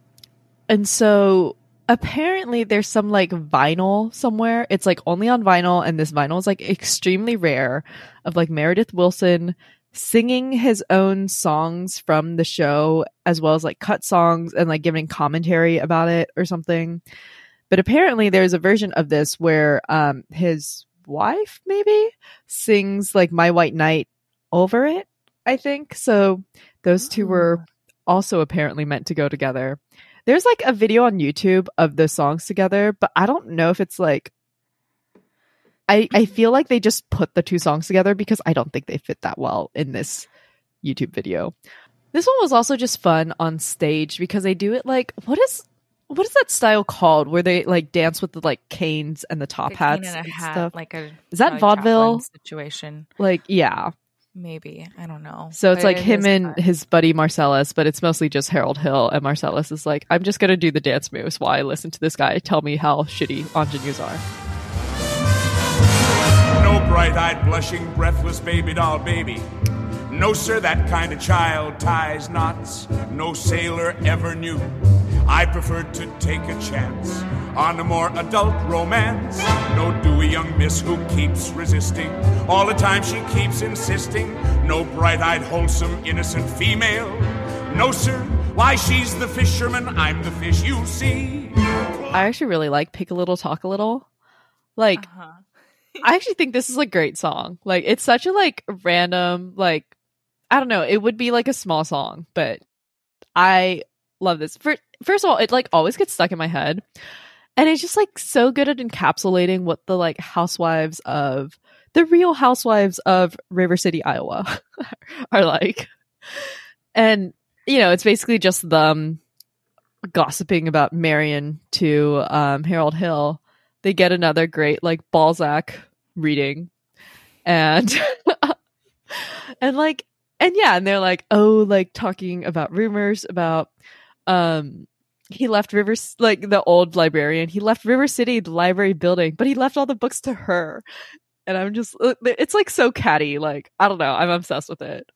and so apparently there's some like vinyl somewhere. It's like only on vinyl, and this vinyl is like extremely rare of like Meredith Willson singing his own songs from the show as well as like cut songs and like giving commentary about it or something. But apparently there's a version of this where um his wife maybe sings like My White Knight over it, I think. So those two were also apparently meant to go together. There's like a video on YouTube of the songs together, but I don't know if it's like I I feel like they just put the two songs together because I don't think they fit that well in this YouTube video. This one was also just fun on stage because they do it like what is what is that style called where they like dance with the like canes and the top Like hats Kane in a and hat, stuff? like a Is that vaudeville? Situation. Like yeah. Maybe I don't know. So it's But like it him and fun. his buddy Marcellus, but it's mostly just Harold Hill. And Marcellus is like, I'm just going to do the dance moves while I listen to this guy tell me how shitty ingenues are. No bright eyed, blushing, breathless baby doll baby. No, sir, that kind of child ties knots. No sailor ever knew. I preferred to take a chance on a more adult romance. No dewy young miss who keeps resisting. All the time she keeps insisting. No bright eyed, wholesome, innocent female. No, sir, why she's the fisherman, I'm the fish you see. I actually really like Pick a Little, Talk a Little. Like, Uh-huh. I actually think this is a great song. Like, it's such a like random, like, I don't know, it would be like a small song, but I love this. For, first of all, it like always gets stuck in my head. And it's just like so good at encapsulating what the like housewives of the real housewives of River City, Iowa are like. And, you know, it's basically just them gossiping about Marion to um, Harold Hill. They get another great like Balzac reading. And and like and yeah, and they're like, oh, like talking about rumors about um he left River like the old librarian. He left River City, the library building, but he left all the books to her. And I'm just uh, it's like so catty. Like, I don't know. I'm obsessed with it.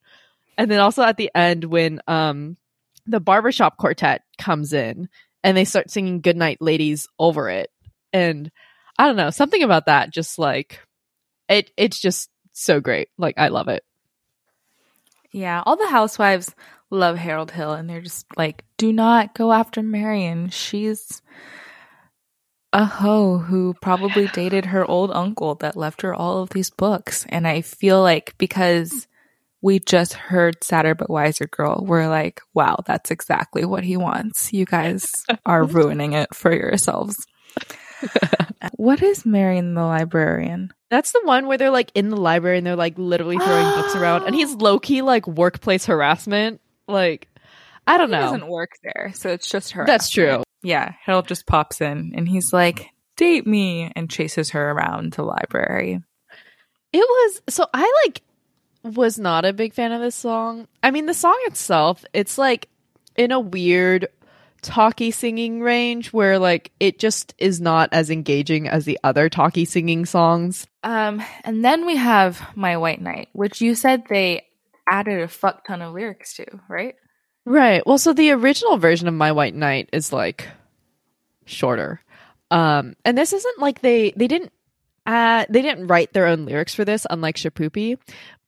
And then also at the end when um the barbershop quartet comes in and they start singing Goodnight Ladies over it. And I don't know, something about that just like it it's just so great. Like I love it. Yeah, all the housewives love Harold Hill, and they're just like, do not go after Marion. She's a hoe who probably dated her old uncle that left her all of these books. And I feel like because we just heard Sadder but Wiser Girl, we're like, wow, that's exactly what he wants. You guys are ruining it for yourselves. what is Marion the Librarian? That's the one where they're like in the library and they're like literally throwing books around, and he's low key like workplace harassment. Like, I don't know. He know. doesn't work there, so it's just her. That's true. Yeah, Harold just pops in and he's like, date me, and chases her around the library. It was so I like was not a big fan of this song. I mean, the song itself, it's like in a weird talky singing range where like it just is not as engaging as the other talky singing songs. Um, and then we have My White Knight, which you said they added a fuck ton of lyrics to, right? Right. Well, so the original version of My White Knight is like shorter. Um and this isn't like they they didn't uh they didn't write their own lyrics for this unlike Shipoopi,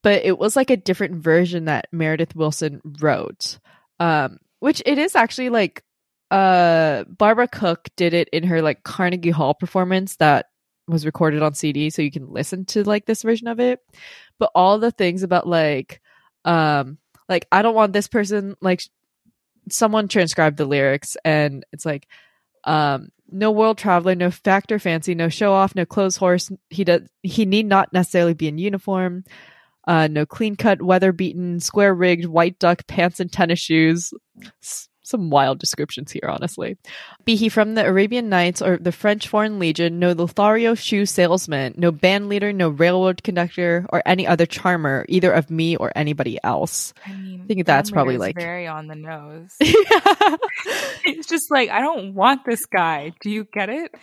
but it was like a different version that Meredith Willson wrote. Um which it is actually like uh Barbara Cook did it in her like Carnegie Hall performance that was recorded on CD so you can listen to like this version of it. But all the things about like um like I don't want this person like someone transcribed the lyrics and it's like um no world traveler no factor fancy no show off no clothes horse he does he need not necessarily be in uniform uh no clean cut weather beaten square rigged white duck pants and tennis shoes some wild descriptions here honestly be he from the arabian nights or the french foreign legion no lothario shoe salesman no band leader no railroad conductor or any other charmer either of me or anybody else I mean, think that's probably, like- very on the nose. it's just like I don't want this guy. Do you get it?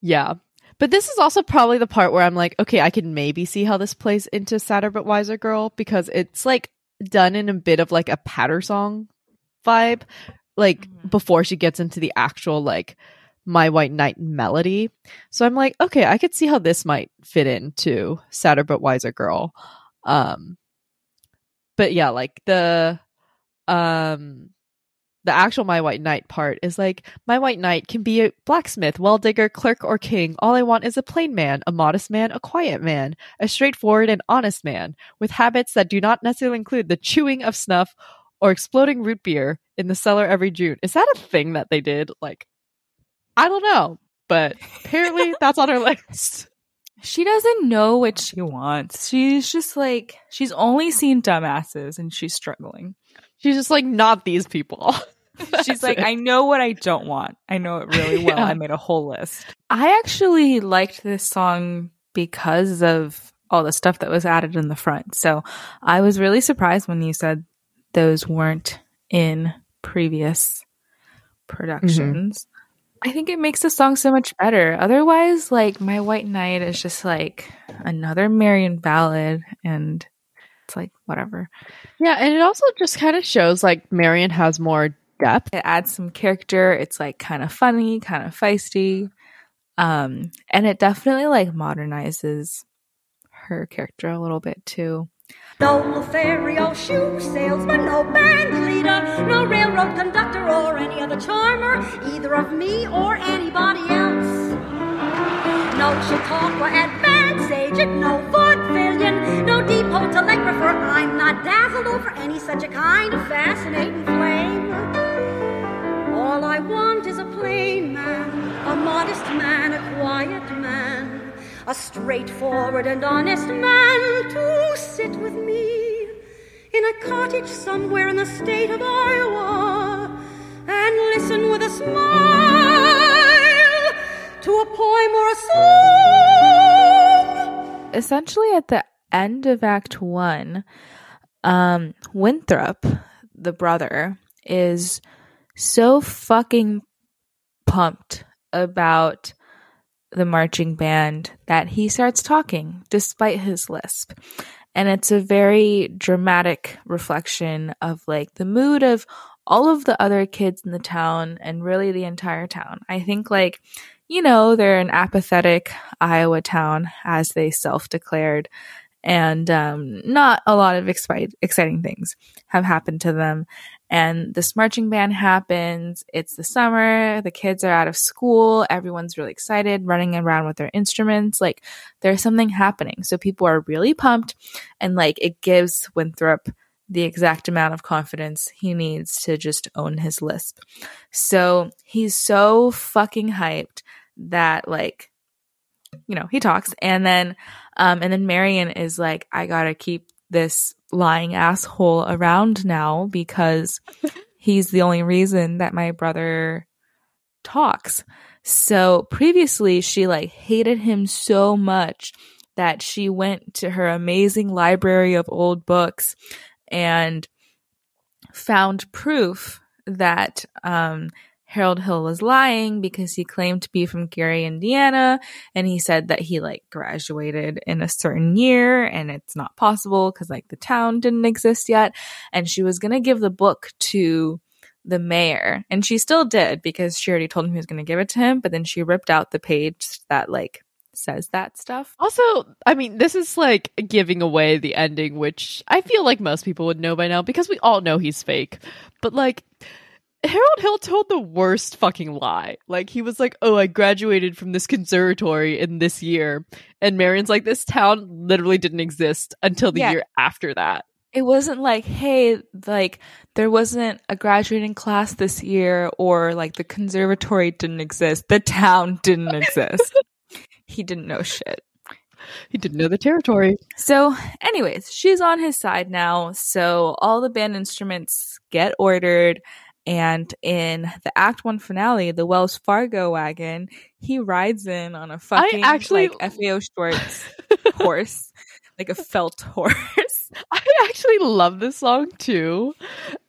Yeah. But this is also probably the part where I'm like, okay, I can maybe see how this plays into Sadder but Wiser Girl because it's like done in a bit of like a patter song vibe, like before she gets into the actual like My White Knight melody. So I'm like, okay, I could see how this might fit into Sadder but Wiser Girl. Um but yeah, like the um the actual My White Knight part is like, My White Knight can be a blacksmith, well digger, clerk, or king. All I want is a plain man, a modest man, a quiet man, a straightforward and honest man, with habits that do not necessarily include the chewing of snuff or exploding root beer in the cellar every June. Is that a thing that they did? Like, I don't know, but apparently that's on her list. She doesn't know what she wants. She's just like she's only seen dumbasses and she's struggling. She's just like, not these people. She's like, I know what I don't want. I know it really well. Yeah. I made a whole list. I actually liked this song because of all the stuff that was added in the front. So I was really surprised when you said those weren't in previous productions. I think it makes the song so much better. Otherwise, like My White Knight is just like another Marion ballad and it's like whatever. yeah, and it also just kind of shows like Marion has more depth. it adds some character it's like kind of funny kind of feisty um and it definitely like modernizes her character a little bit too No Lothario shoe salesman, no band leader, no railroad conductor or any other charmer, either of me or anybody else. No Chautauqua advance agent, no vaudevillian, no depot telegrapher. I'm not dazzled over any such a kind of fascinating flame. All I want is a plain man, a modest man, a quiet man, a straightforward and honest man to sit with me in a cottage somewhere in the state of Iowa and listen with a smile to a poem or a song. essentially at the end of act 1 um winthrop the brother is so fucking pumped about the marching band that he starts talking despite his lisp. And it's a very dramatic reflection of like the mood of all of the other kids in the town and really the entire town. I think like, you know, they're an apathetic Iowa town as they self declared and um, not a lot of exciting things have happened to them. And this marching band happens. It's the summer. The kids are out of school. Everyone's really excited, running around with their instruments. Like there's something happening. So people are really pumped and like it gives Winthrop the exact amount of confidence he needs to just own his lisp. So he's so fucking hyped that like you know, he talks and then um and then Marion is like I got to keep this lying asshole around now because he's the only reason that my brother talks. So previously she like hated him so much that she went to her amazing library of old books and found proof that um, Harold Hill was lying because he claimed to be from Gary, Indiana, and he said that he like graduated in a certain year and it's not possible because like the town didn't exist yet. And she was going to give the book to the mayor, and she still did because she already told him he was going to give it to him, but then she ripped out the page that like says that stuff. Also, I mean, this is like giving away the ending, which I feel like most people would know by now because we all know he's fake. But like, Harold Hill told the worst fucking lie. Like, he was like, Oh, I graduated from this conservatory in this year. And Marion's like, This town literally didn't exist until the Yeah. year after that. it wasn't like, hey, like there wasn't a graduating class this year or like the conservatory didn't exist. The town didn't exist. he didn't know shit. He didn't know the territory. So, anyways, she's on his side now. So all the band instruments get ordered. And in the Act One finale, the Wells Fargo wagon, he rides in on a fucking actually- like FAO Schwarz horse, like a felt horse. I actually love this song too.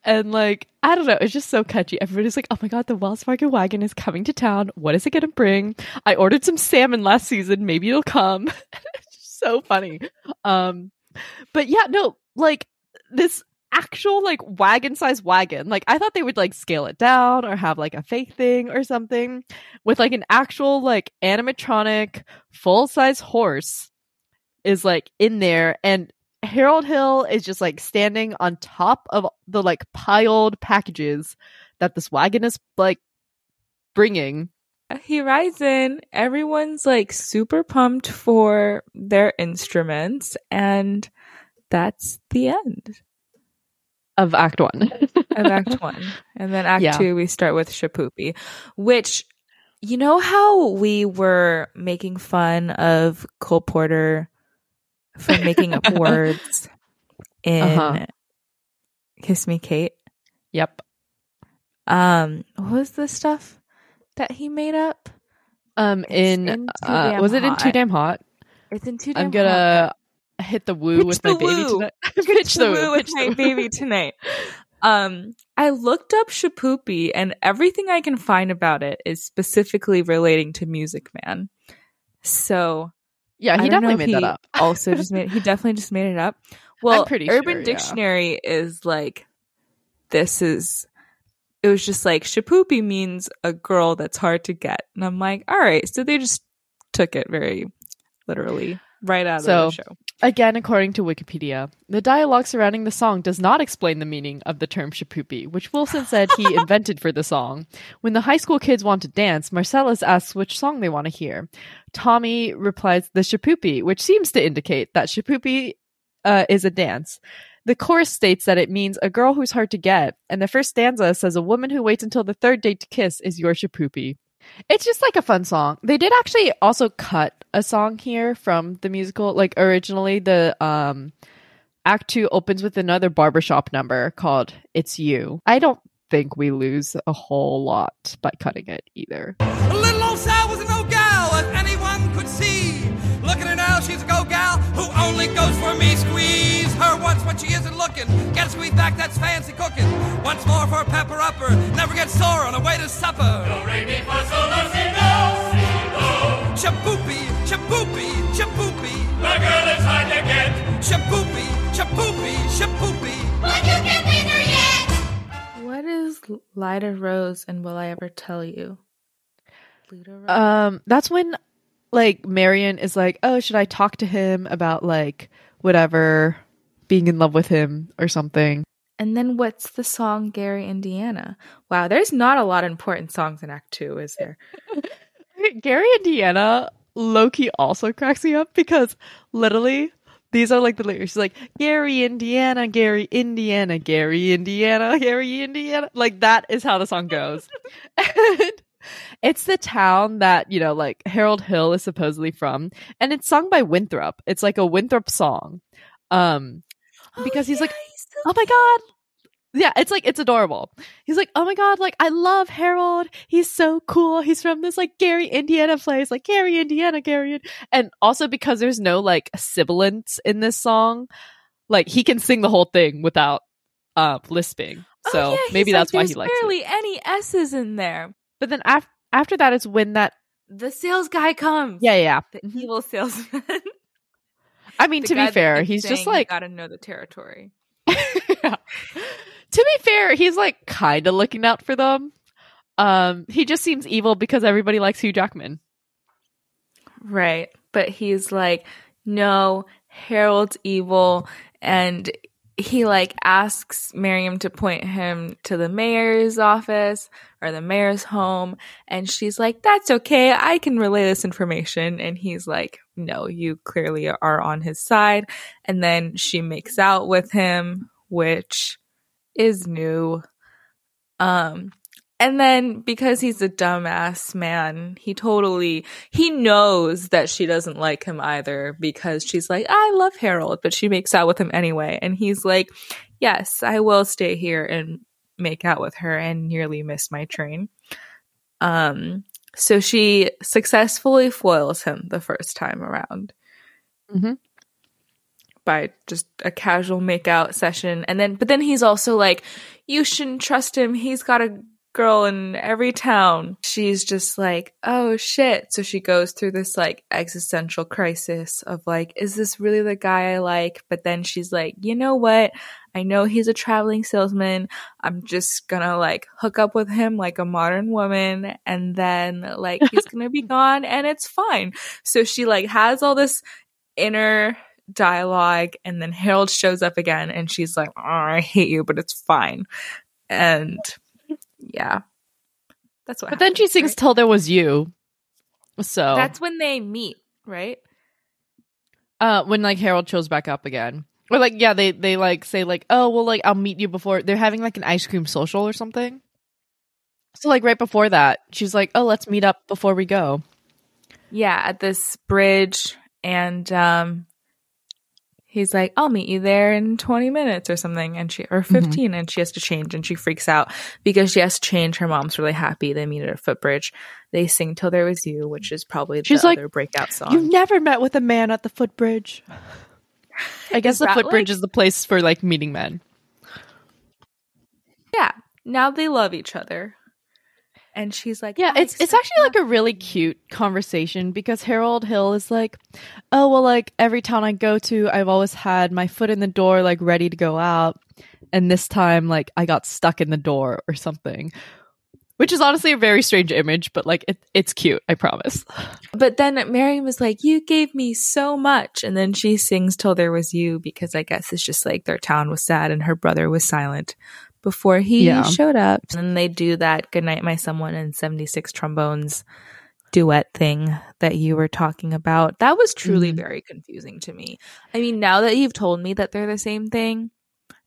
And like, I don't know, it's just so catchy. Everybody's like, oh my god, the Wells Fargo wagon is coming to town. What is it gonna bring? I ordered some salmon last season. Maybe it'll come. it's just so funny. Um, but yeah, no, like this actual like wagon size wagon. Like I thought they would like scale it down or have like a fake thing or something with like an actual like animatronic full size horse is like in there and Harold Hill is just like standing on top of the like piled packages that this wagon is like bringing. he rides in everyone's like super pumped for their instruments and that's the end Of Act One. of act one and then act Yeah. two we start with shipoopi which you know how we were making fun of cole porter for making up words in Uh-huh. kiss me kate yep. um what was the stuff that he made up Um, in, in uh, was it in Too Damn Hot? it's in two I'm gonna hit the woo Pitch with the my baby tonight. pitch the woo with my the baby tonight. Um, I looked up Shipoopi, and everything I can find about it is specifically relating to Music Man. So Yeah, he definitely made that up. also just made he definitely just made it up. Well, pretty Urban sure, yeah. Dictionary is like this is. It was just like Shipoopi means a girl that's hard to get, and I'm like, all right, so they just took it very literally right out So- of the show. Again, according to Wikipedia, the dialogue surrounding the song does not explain the meaning of the term shipoopi, which Willson said he invented for the song. When the high school kids want to dance, Marcellus asks which song they want to hear. Tommy replies the shipoopi, which seems to indicate that shipoopi uh, is a dance. The chorus states that it means a girl who's hard to get, and the first stanza says a woman who waits until the third date to kiss is your shipoopi. It's just like a fun song. They did actually also cut a song here from the musical. Like originally the um act 2 opens with another barbershop number called It's You. I don't think we lose a whole lot by cutting it either. A Little old Sal was a no gal, as anyone could see. Look at her now, she's a go gal who only goes for me. Squeeze her once when she isn't looking. Get a squeeze back, that's fancy cooking. Once more for a pepper upper. Never get sore on the way to supper. Shipoopi, shipoopi, shipoopi. The girl is hard to get. Shipoopi, shipoopi, shipoopi. But you can win her yet. What is Lida Rose and Will I Ever Tell You? Um that's when like Marion is like, "Oh, should I talk to him about like whatever being in love with him or something?" And then what's the song Gary Indiana? Wow, there's not a lot of important songs in Act Two, is there? Gary Indiana lowkey also cracks me up because literally these are like the lyrics. She's like Gary Indiana, Gary Indiana, Gary Indiana, Gary Indiana. Like that is how the song goes. and it's the town that, you know, like Harold Hill is supposedly from. And it's sung by Winthrop. It's like a Winthrop song. Um because he's like, oh my god yeah it's like it's adorable he's like oh my god like i love harold he's so cool he's from this like gary indiana place like gary indiana gary and also because there's no like sibilance in this song like he can sing the whole thing without uh lisping so Oh, yeah, maybe he's that's like, why he likes it barely any s's in there. but then af- after that is when that The sales guy comes. yeah yeah the Mhm. evil salesman. i mean The to be fair he's just like gotta know the territory. Yeah. To be fair, he's like kind of looking out for them. Um, he just seems evil because everybody likes Hugh Jackman. Right. But he's like, no, Harold's evil. And he like asks Miriam to point him to the mayor's office or the mayor's home. And she's like, that's okay. I can relay this information. And he's like, no, you clearly are on his side. And then she makes out with him, which is new. Um, and then because he's a dumbass man, he totally he knows that she doesn't like him either because she's like, I love Harold, but she makes out with him anyway. And he's like, Yes, I will stay here and make out with her and nearly miss my train. Um so she successfully foils him the first time around Mhm. by just a casual makeout session. And then but then he's also like, You shouldn't trust him, he's got a girl in every town. She's just like, oh shit. So she goes through this like existential crisis of like, is this really the guy I like? But then she's like, you know what? I know he's a traveling salesman. I'm just gonna like hook up with him like a modern woman and then like he's gonna be gone and it's fine. So she like has all this inner dialogue and then Harold shows up again and she's like, oh, I hate you, but it's fine. And yeah. That's what But then she sings right? "Till There Was You." So That's when they meet, right? uh, when like Harold shows back up again, or like yeah, they they like say like oh well like I'll meet you before they're having like an ice cream social or something. So like right before that, she's like oh let's meet up before we go. Yeah, at this bridge and um he's like, I'll meet you there in 20 minutes or something and she or mm-hmm. 15 and she has to change and she freaks out because she has to change. Her mom's really happy. They meet at a footbridge. They sing Till There Was You, which is probably the like, other breakout song. You've never met with a man at the footbridge. I guess the footbridge like- is the place for like meeting men. yeah. Now they love each other. And she's like, Yeah, it's it's actually like a really cute conversation because Harold Hill is like, "Oh, well like every town I go to, I've always had my foot in the door like ready to go out, and this time like I got stuck in the door or something." Which is honestly a very strange image, but like it, it's cute, I promise. But then Miriam was like, You gave me so much. And then she sings Till There Was You because I guess it's just like their town was sad and her brother was silent before he Yeah. showed up. And then they do that Goodnight My Someone and 76 Trombones duet thing that you were talking about. That was truly Mhm. very confusing to me. I mean, now that you've told me that they're the same thing,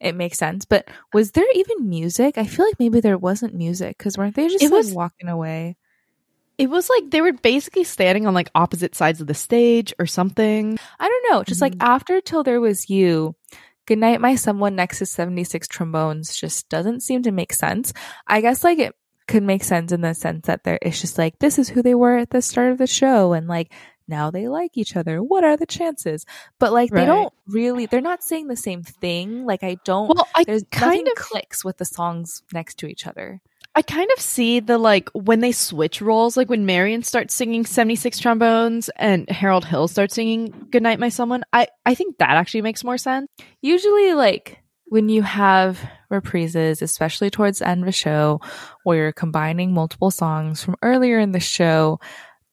it makes sense. But was there even music? I feel like maybe there wasn't music because weren't they just It like was- walking away? It was like they were basically standing on like opposite sides of the stage or something. I don't know. Just like Mhm. after Till There Was You, Goodnight My Someone next to 76 Trombones just doesn't seem to make sense. I guess like it could make sense in the sense that there it's just like this is who they were at the start of the show and like now they like each other. What are the chances? But like they don't really they're not saying the same thing. Like I don't Well, I there's kind nothing of clicks with the songs next to each other. I kind of see the like when they switch roles, like when Marion starts singing 76 trombones and Harold Hill starts singing Goodnight My Someone. I, I think that actually makes more sense. usually like when you have reprises, especially towards the end of a show, where you're combining multiple songs from earlier in the show,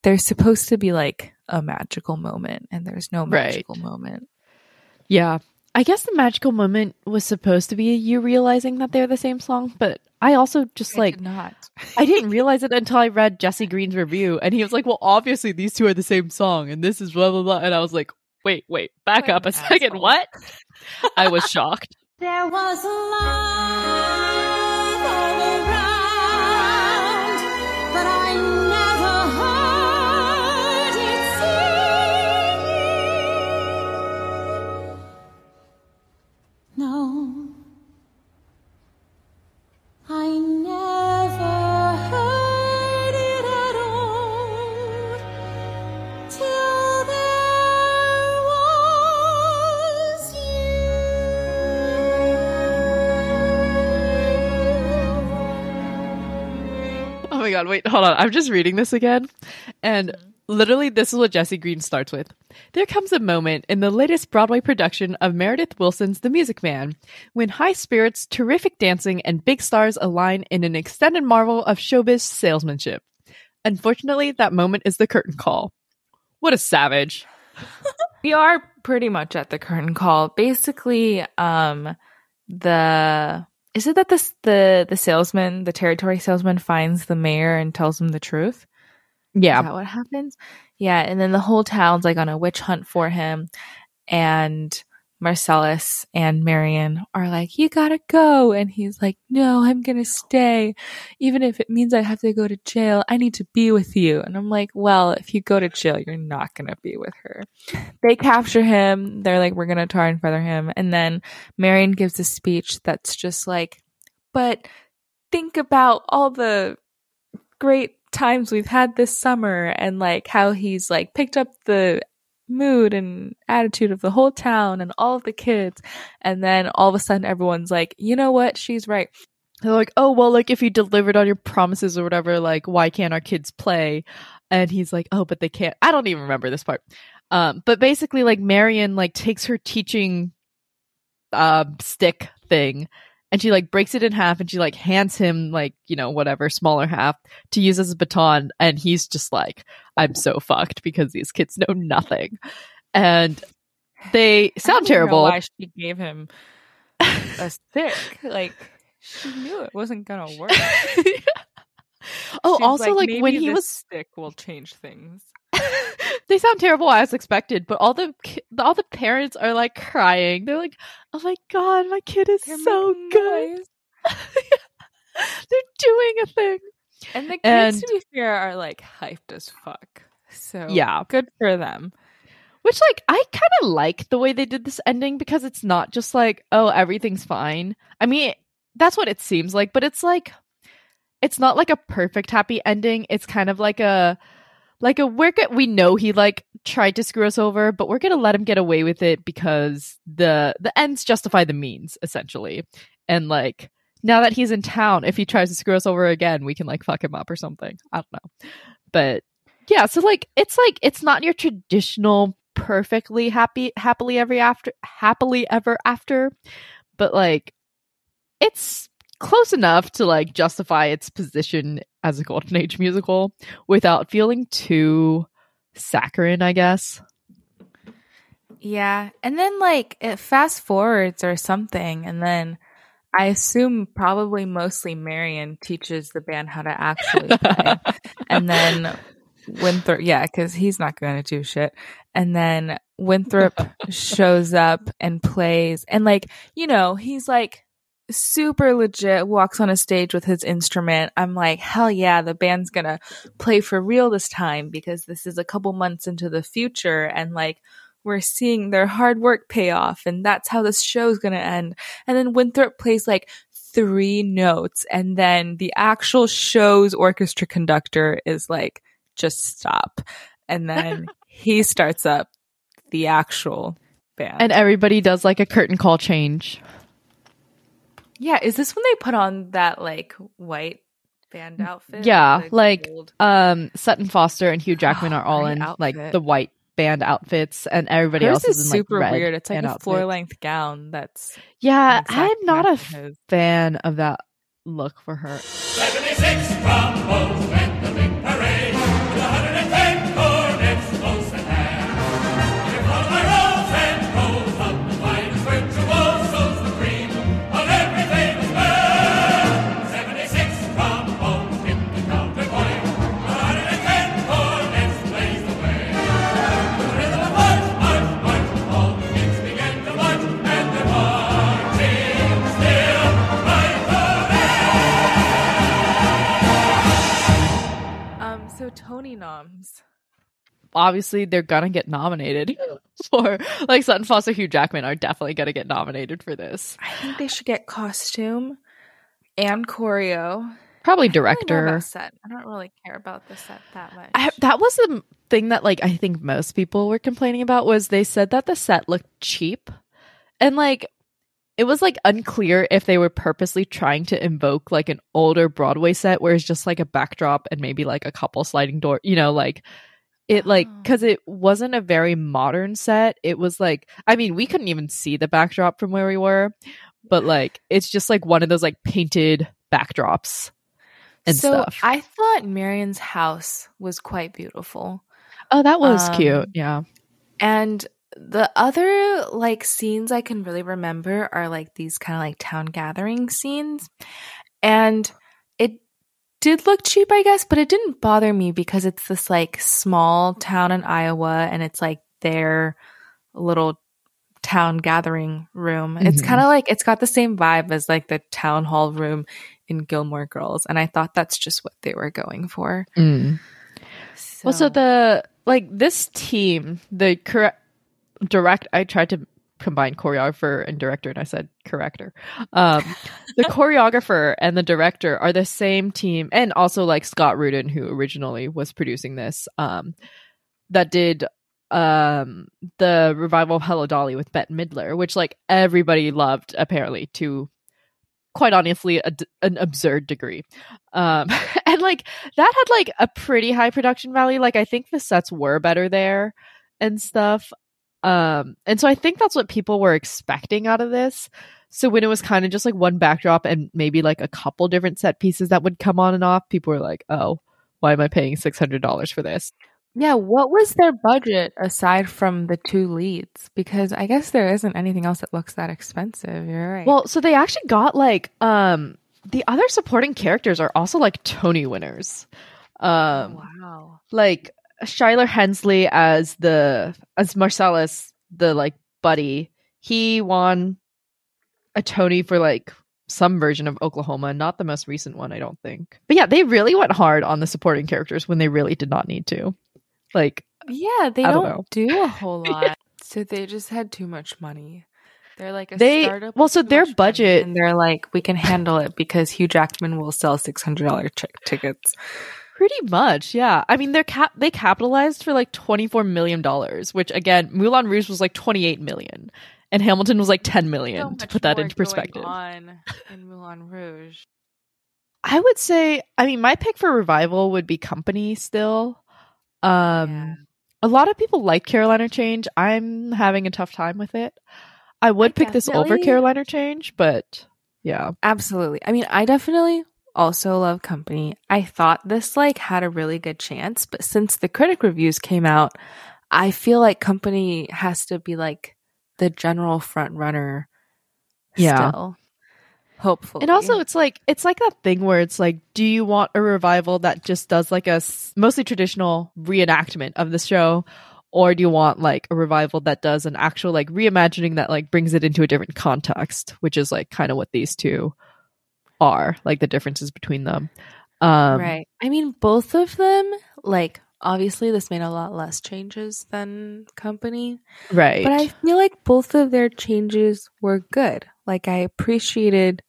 there's supposed to be like a magical moment, and there's no Right. magical moment. Yeah. I guess the magical moment was supposed to be you realizing that they're the same song, but I also just I like did not. I didn't realize it until I read Jesse Green's review, and he was like, "Well, obviously these two are the same song, and this is blah blah blah," and I was like, "Wait, wait, back What up a an second, asshole. what?" I was shocked. There was love all around, but I god, wait, hold on. I'm just reading this again. And literally, this is what Jesse Green starts with. There comes a moment in the latest Broadway production of Meredith Willson's The Music Man when high spirits, terrific dancing, and big stars align in an extended marvel of showbiz salesmanship. Unfortunately, that moment is the curtain call. What a savage. We are pretty much at the curtain call. Basically, um the is it that this the the salesman, the territory salesman finds the mayor and tells him the truth? Is Yeah. that what happens? Yeah, and then the whole town's like on a witch hunt for him, and Marcellus and Marion are like, "You gotta go," and he's like, "No, I'm gonna stay, even if it means I have to go to jail. I need to be with you." And I'm like, "Well, if you go to jail, you're not gonna be with her." They capture him. They're like, "We're gonna tar and feather him," and then Marion gives a speech that's just like, "But think about all the great times we've had this summer and like how he's like picked up the mood and attitude of the whole town and all of the kids and then all of a sudden everyone's like you know what she's right They're like, oh, well, like if you delivered on your promises or whatever, like why can't our kids play? And he's like, oh, but they can't. I don't even remember this part. Um, but basically, like Marion like takes her teaching uh, stick thing and she like breaks it in half and she like hands him like you know whatever smaller half to use as a baton. And he's just like i'm so fucked because these kids know nothing. And they sound know terrible. why she gave him a stick. Like she knew it wasn't gonna work. Oh She's also like, "Maybe when he was stick will change things they sound terrible as expected, but all the all the parents are like crying. They're like, "Oh my god, my kid is They're so good. They're doing a thing." and the kids And- to be fair are like hyped as fuck so Yeah. good for them Which like I kind of like the way they did this ending because it's not just like, "Oh, everything's fine." I mean, that's what it seems like, but it's like it's not like a perfect happy ending. It's kind of like a like a we're go- we know he like tried to screw us over, but we're gonna let him get away with it because the the ends justify the means, essentially. And like now that he's in town, if he tries to screw us over again, we can like fuck him up or something. I don't know, but yeah. So like it's like it's not your traditional perfectly happy happily ever after happily ever after, but like it's close enough to like justify its position as a golden age musical without feeling too saccharine i guess Yeah. And then like it fast forwards or something and then I assume probably mostly Marion teaches the band how to actually play. and then Winthrop yeah, cuz he's not going to do shit. And then Winthrop shows up and plays and like, you know, he's like super legit walks on a stage with his instrument. I'm like, hell yeah, the band's to play for real this time because this is a couple months into the future and like we're seeing their hard work pay off and that's how this show's to end. And then Winthrop plays like three notes and then the actual show's orchestra conductor is like just stop. And then he starts up the actual band. and everybody does like a curtain call change yeah, is this when they put on that like white band outfit? yeah like gold- um sutton foster and hugh jackman Oh, are all in outfit. like the white band outfits and everybody Hers else is, is in like super red weird. It's like a outfits. floor length gown that's yeah i'm not a match of his. fan of that look for her Tony noms. Obviously, they're gonna get nominated for like Sutton Foster, Hugh Jackman are definitely gonna get nominated for this. I think they should get costume and choreo. Probably I director. about set. I don't really care about the set that much. I, that was the thing that like I think most people were complaining about was they said that the set looked cheap, and like it was like unclear if they were purposely trying to invoke like an older Broadway set where it's just like a backdrop and maybe like a couple sliding door, you know, like it like Oh. because it wasn't a very modern set. It was like I mean we couldn't even see the backdrop from where we were, but like it's just like one of those like painted backdrops and so stuff. I thought Marion's house was quite beautiful. oh, that was um, cute. Yeah. And the other like scenes I can really remember are like these kind of like town gathering scenes. And it did look cheap, I guess, but it didn't bother me because it's this like small town in Iowa and it's like their little town gathering room. It's Mhm. kind of like it's got the same vibe as like the town hall room in Gilmore Girls. And I thought that's just what they were going for. Mm. Well, so the like this team, the correct direct. I tried to combine choreographer and director, and I said corrector. Um, the choreographer and the director are the same team, and also like Scott Rudin, who originally was producing this, um, that did um the revival of Hello Dolly with Bette Midler, which like everybody loved apparently to quite honestly a d an absurd degree. Um and like that had like a pretty high production value. Like I think the sets were better there and stuff. Um and so I think that's what people were expecting out of this. So when it was kind of just like one backdrop and maybe like a couple different set pieces that would come on and off, people were like, "Oh, why am I paying $600 for this?" Yeah, what was their budget aside from the two leads? Because I guess there isn't anything else that looks that expensive. You're right. Well, so they actually got like um the other supporting characters are also like Tony winners. Um wow. like Shuler Hensley as the as Marcellus, the like buddy, he won a Tony for like some version of Oklahoma, not the most recent one, I don't think. But yeah, they really went hard on the supporting characters when they really did not need to. Like, Yeah, they don't don't, do a whole lot. so they just had too much money. They're like a They- startup. well, so their budget- and they're like, we can handle it because Hugh Jackman will sell six hundred dollar ch- tickets. Pretty much, yeah. I mean, they're cap they capitalized for like twenty four million dollars, which again, Moulin Rouge was like twenty eight million, and Hamilton was like ten million. So to put that into perspective, on in Moulin Rouge. I would say, I mean, my pick for revival would be Company still. Um, Yeah. a lot of people like Caroline, or Change. I'm having a tough time with it. I would I pick this over Caroline, or Change, but yeah, Absolutely. I mean, I definitely also love Company. I thought this like had a really good chance, but since the critic reviews came out, I feel like Company has to be like the general front runner. Yeah. Still. Hopefully. and also it's like it's like that thing where it's like, do you want a revival that just does like a mostly traditional reenactment of the show, or do you want like a revival that does an actual like reimagining that like brings it into a different context, which is like kind of what these two are, like the differences between them. Um, right. I mean, both of them, like, obviously, this made a lot less changes than Company, right. but I feel like both of their changes were good. Like, I appreciated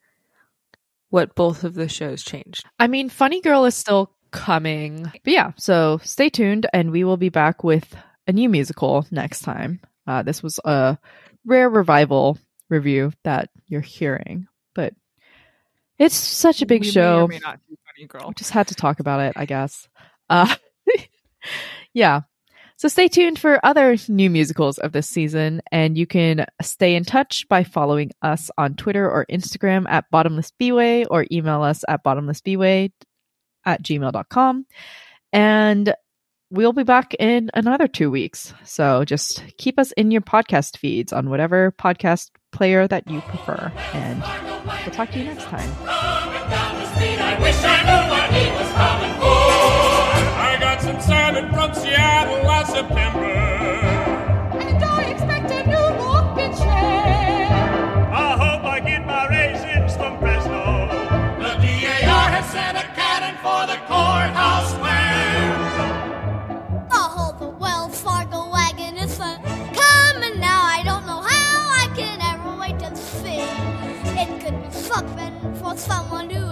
what both of the shows changed. I mean, Funny Girl is still coming. But yeah, so stay tuned and we will be back with a new musical next time. Uh, this was a rare revival review that you're hearing, it's such a big may show. or may not do Funny Girl. Just had to talk about it, I guess. Uh, yeah. So stay tuned for other new musicals of this season, and you can stay in touch by following us on Twitter or Instagram at Bottomless Bway or email us at bottomlessbway at gmail.com. And we'll be back in another two weeks. So just keep us in your podcast feeds on whatever podcast player that you prefer. And we'll talk to you next time. what's fun, one, two,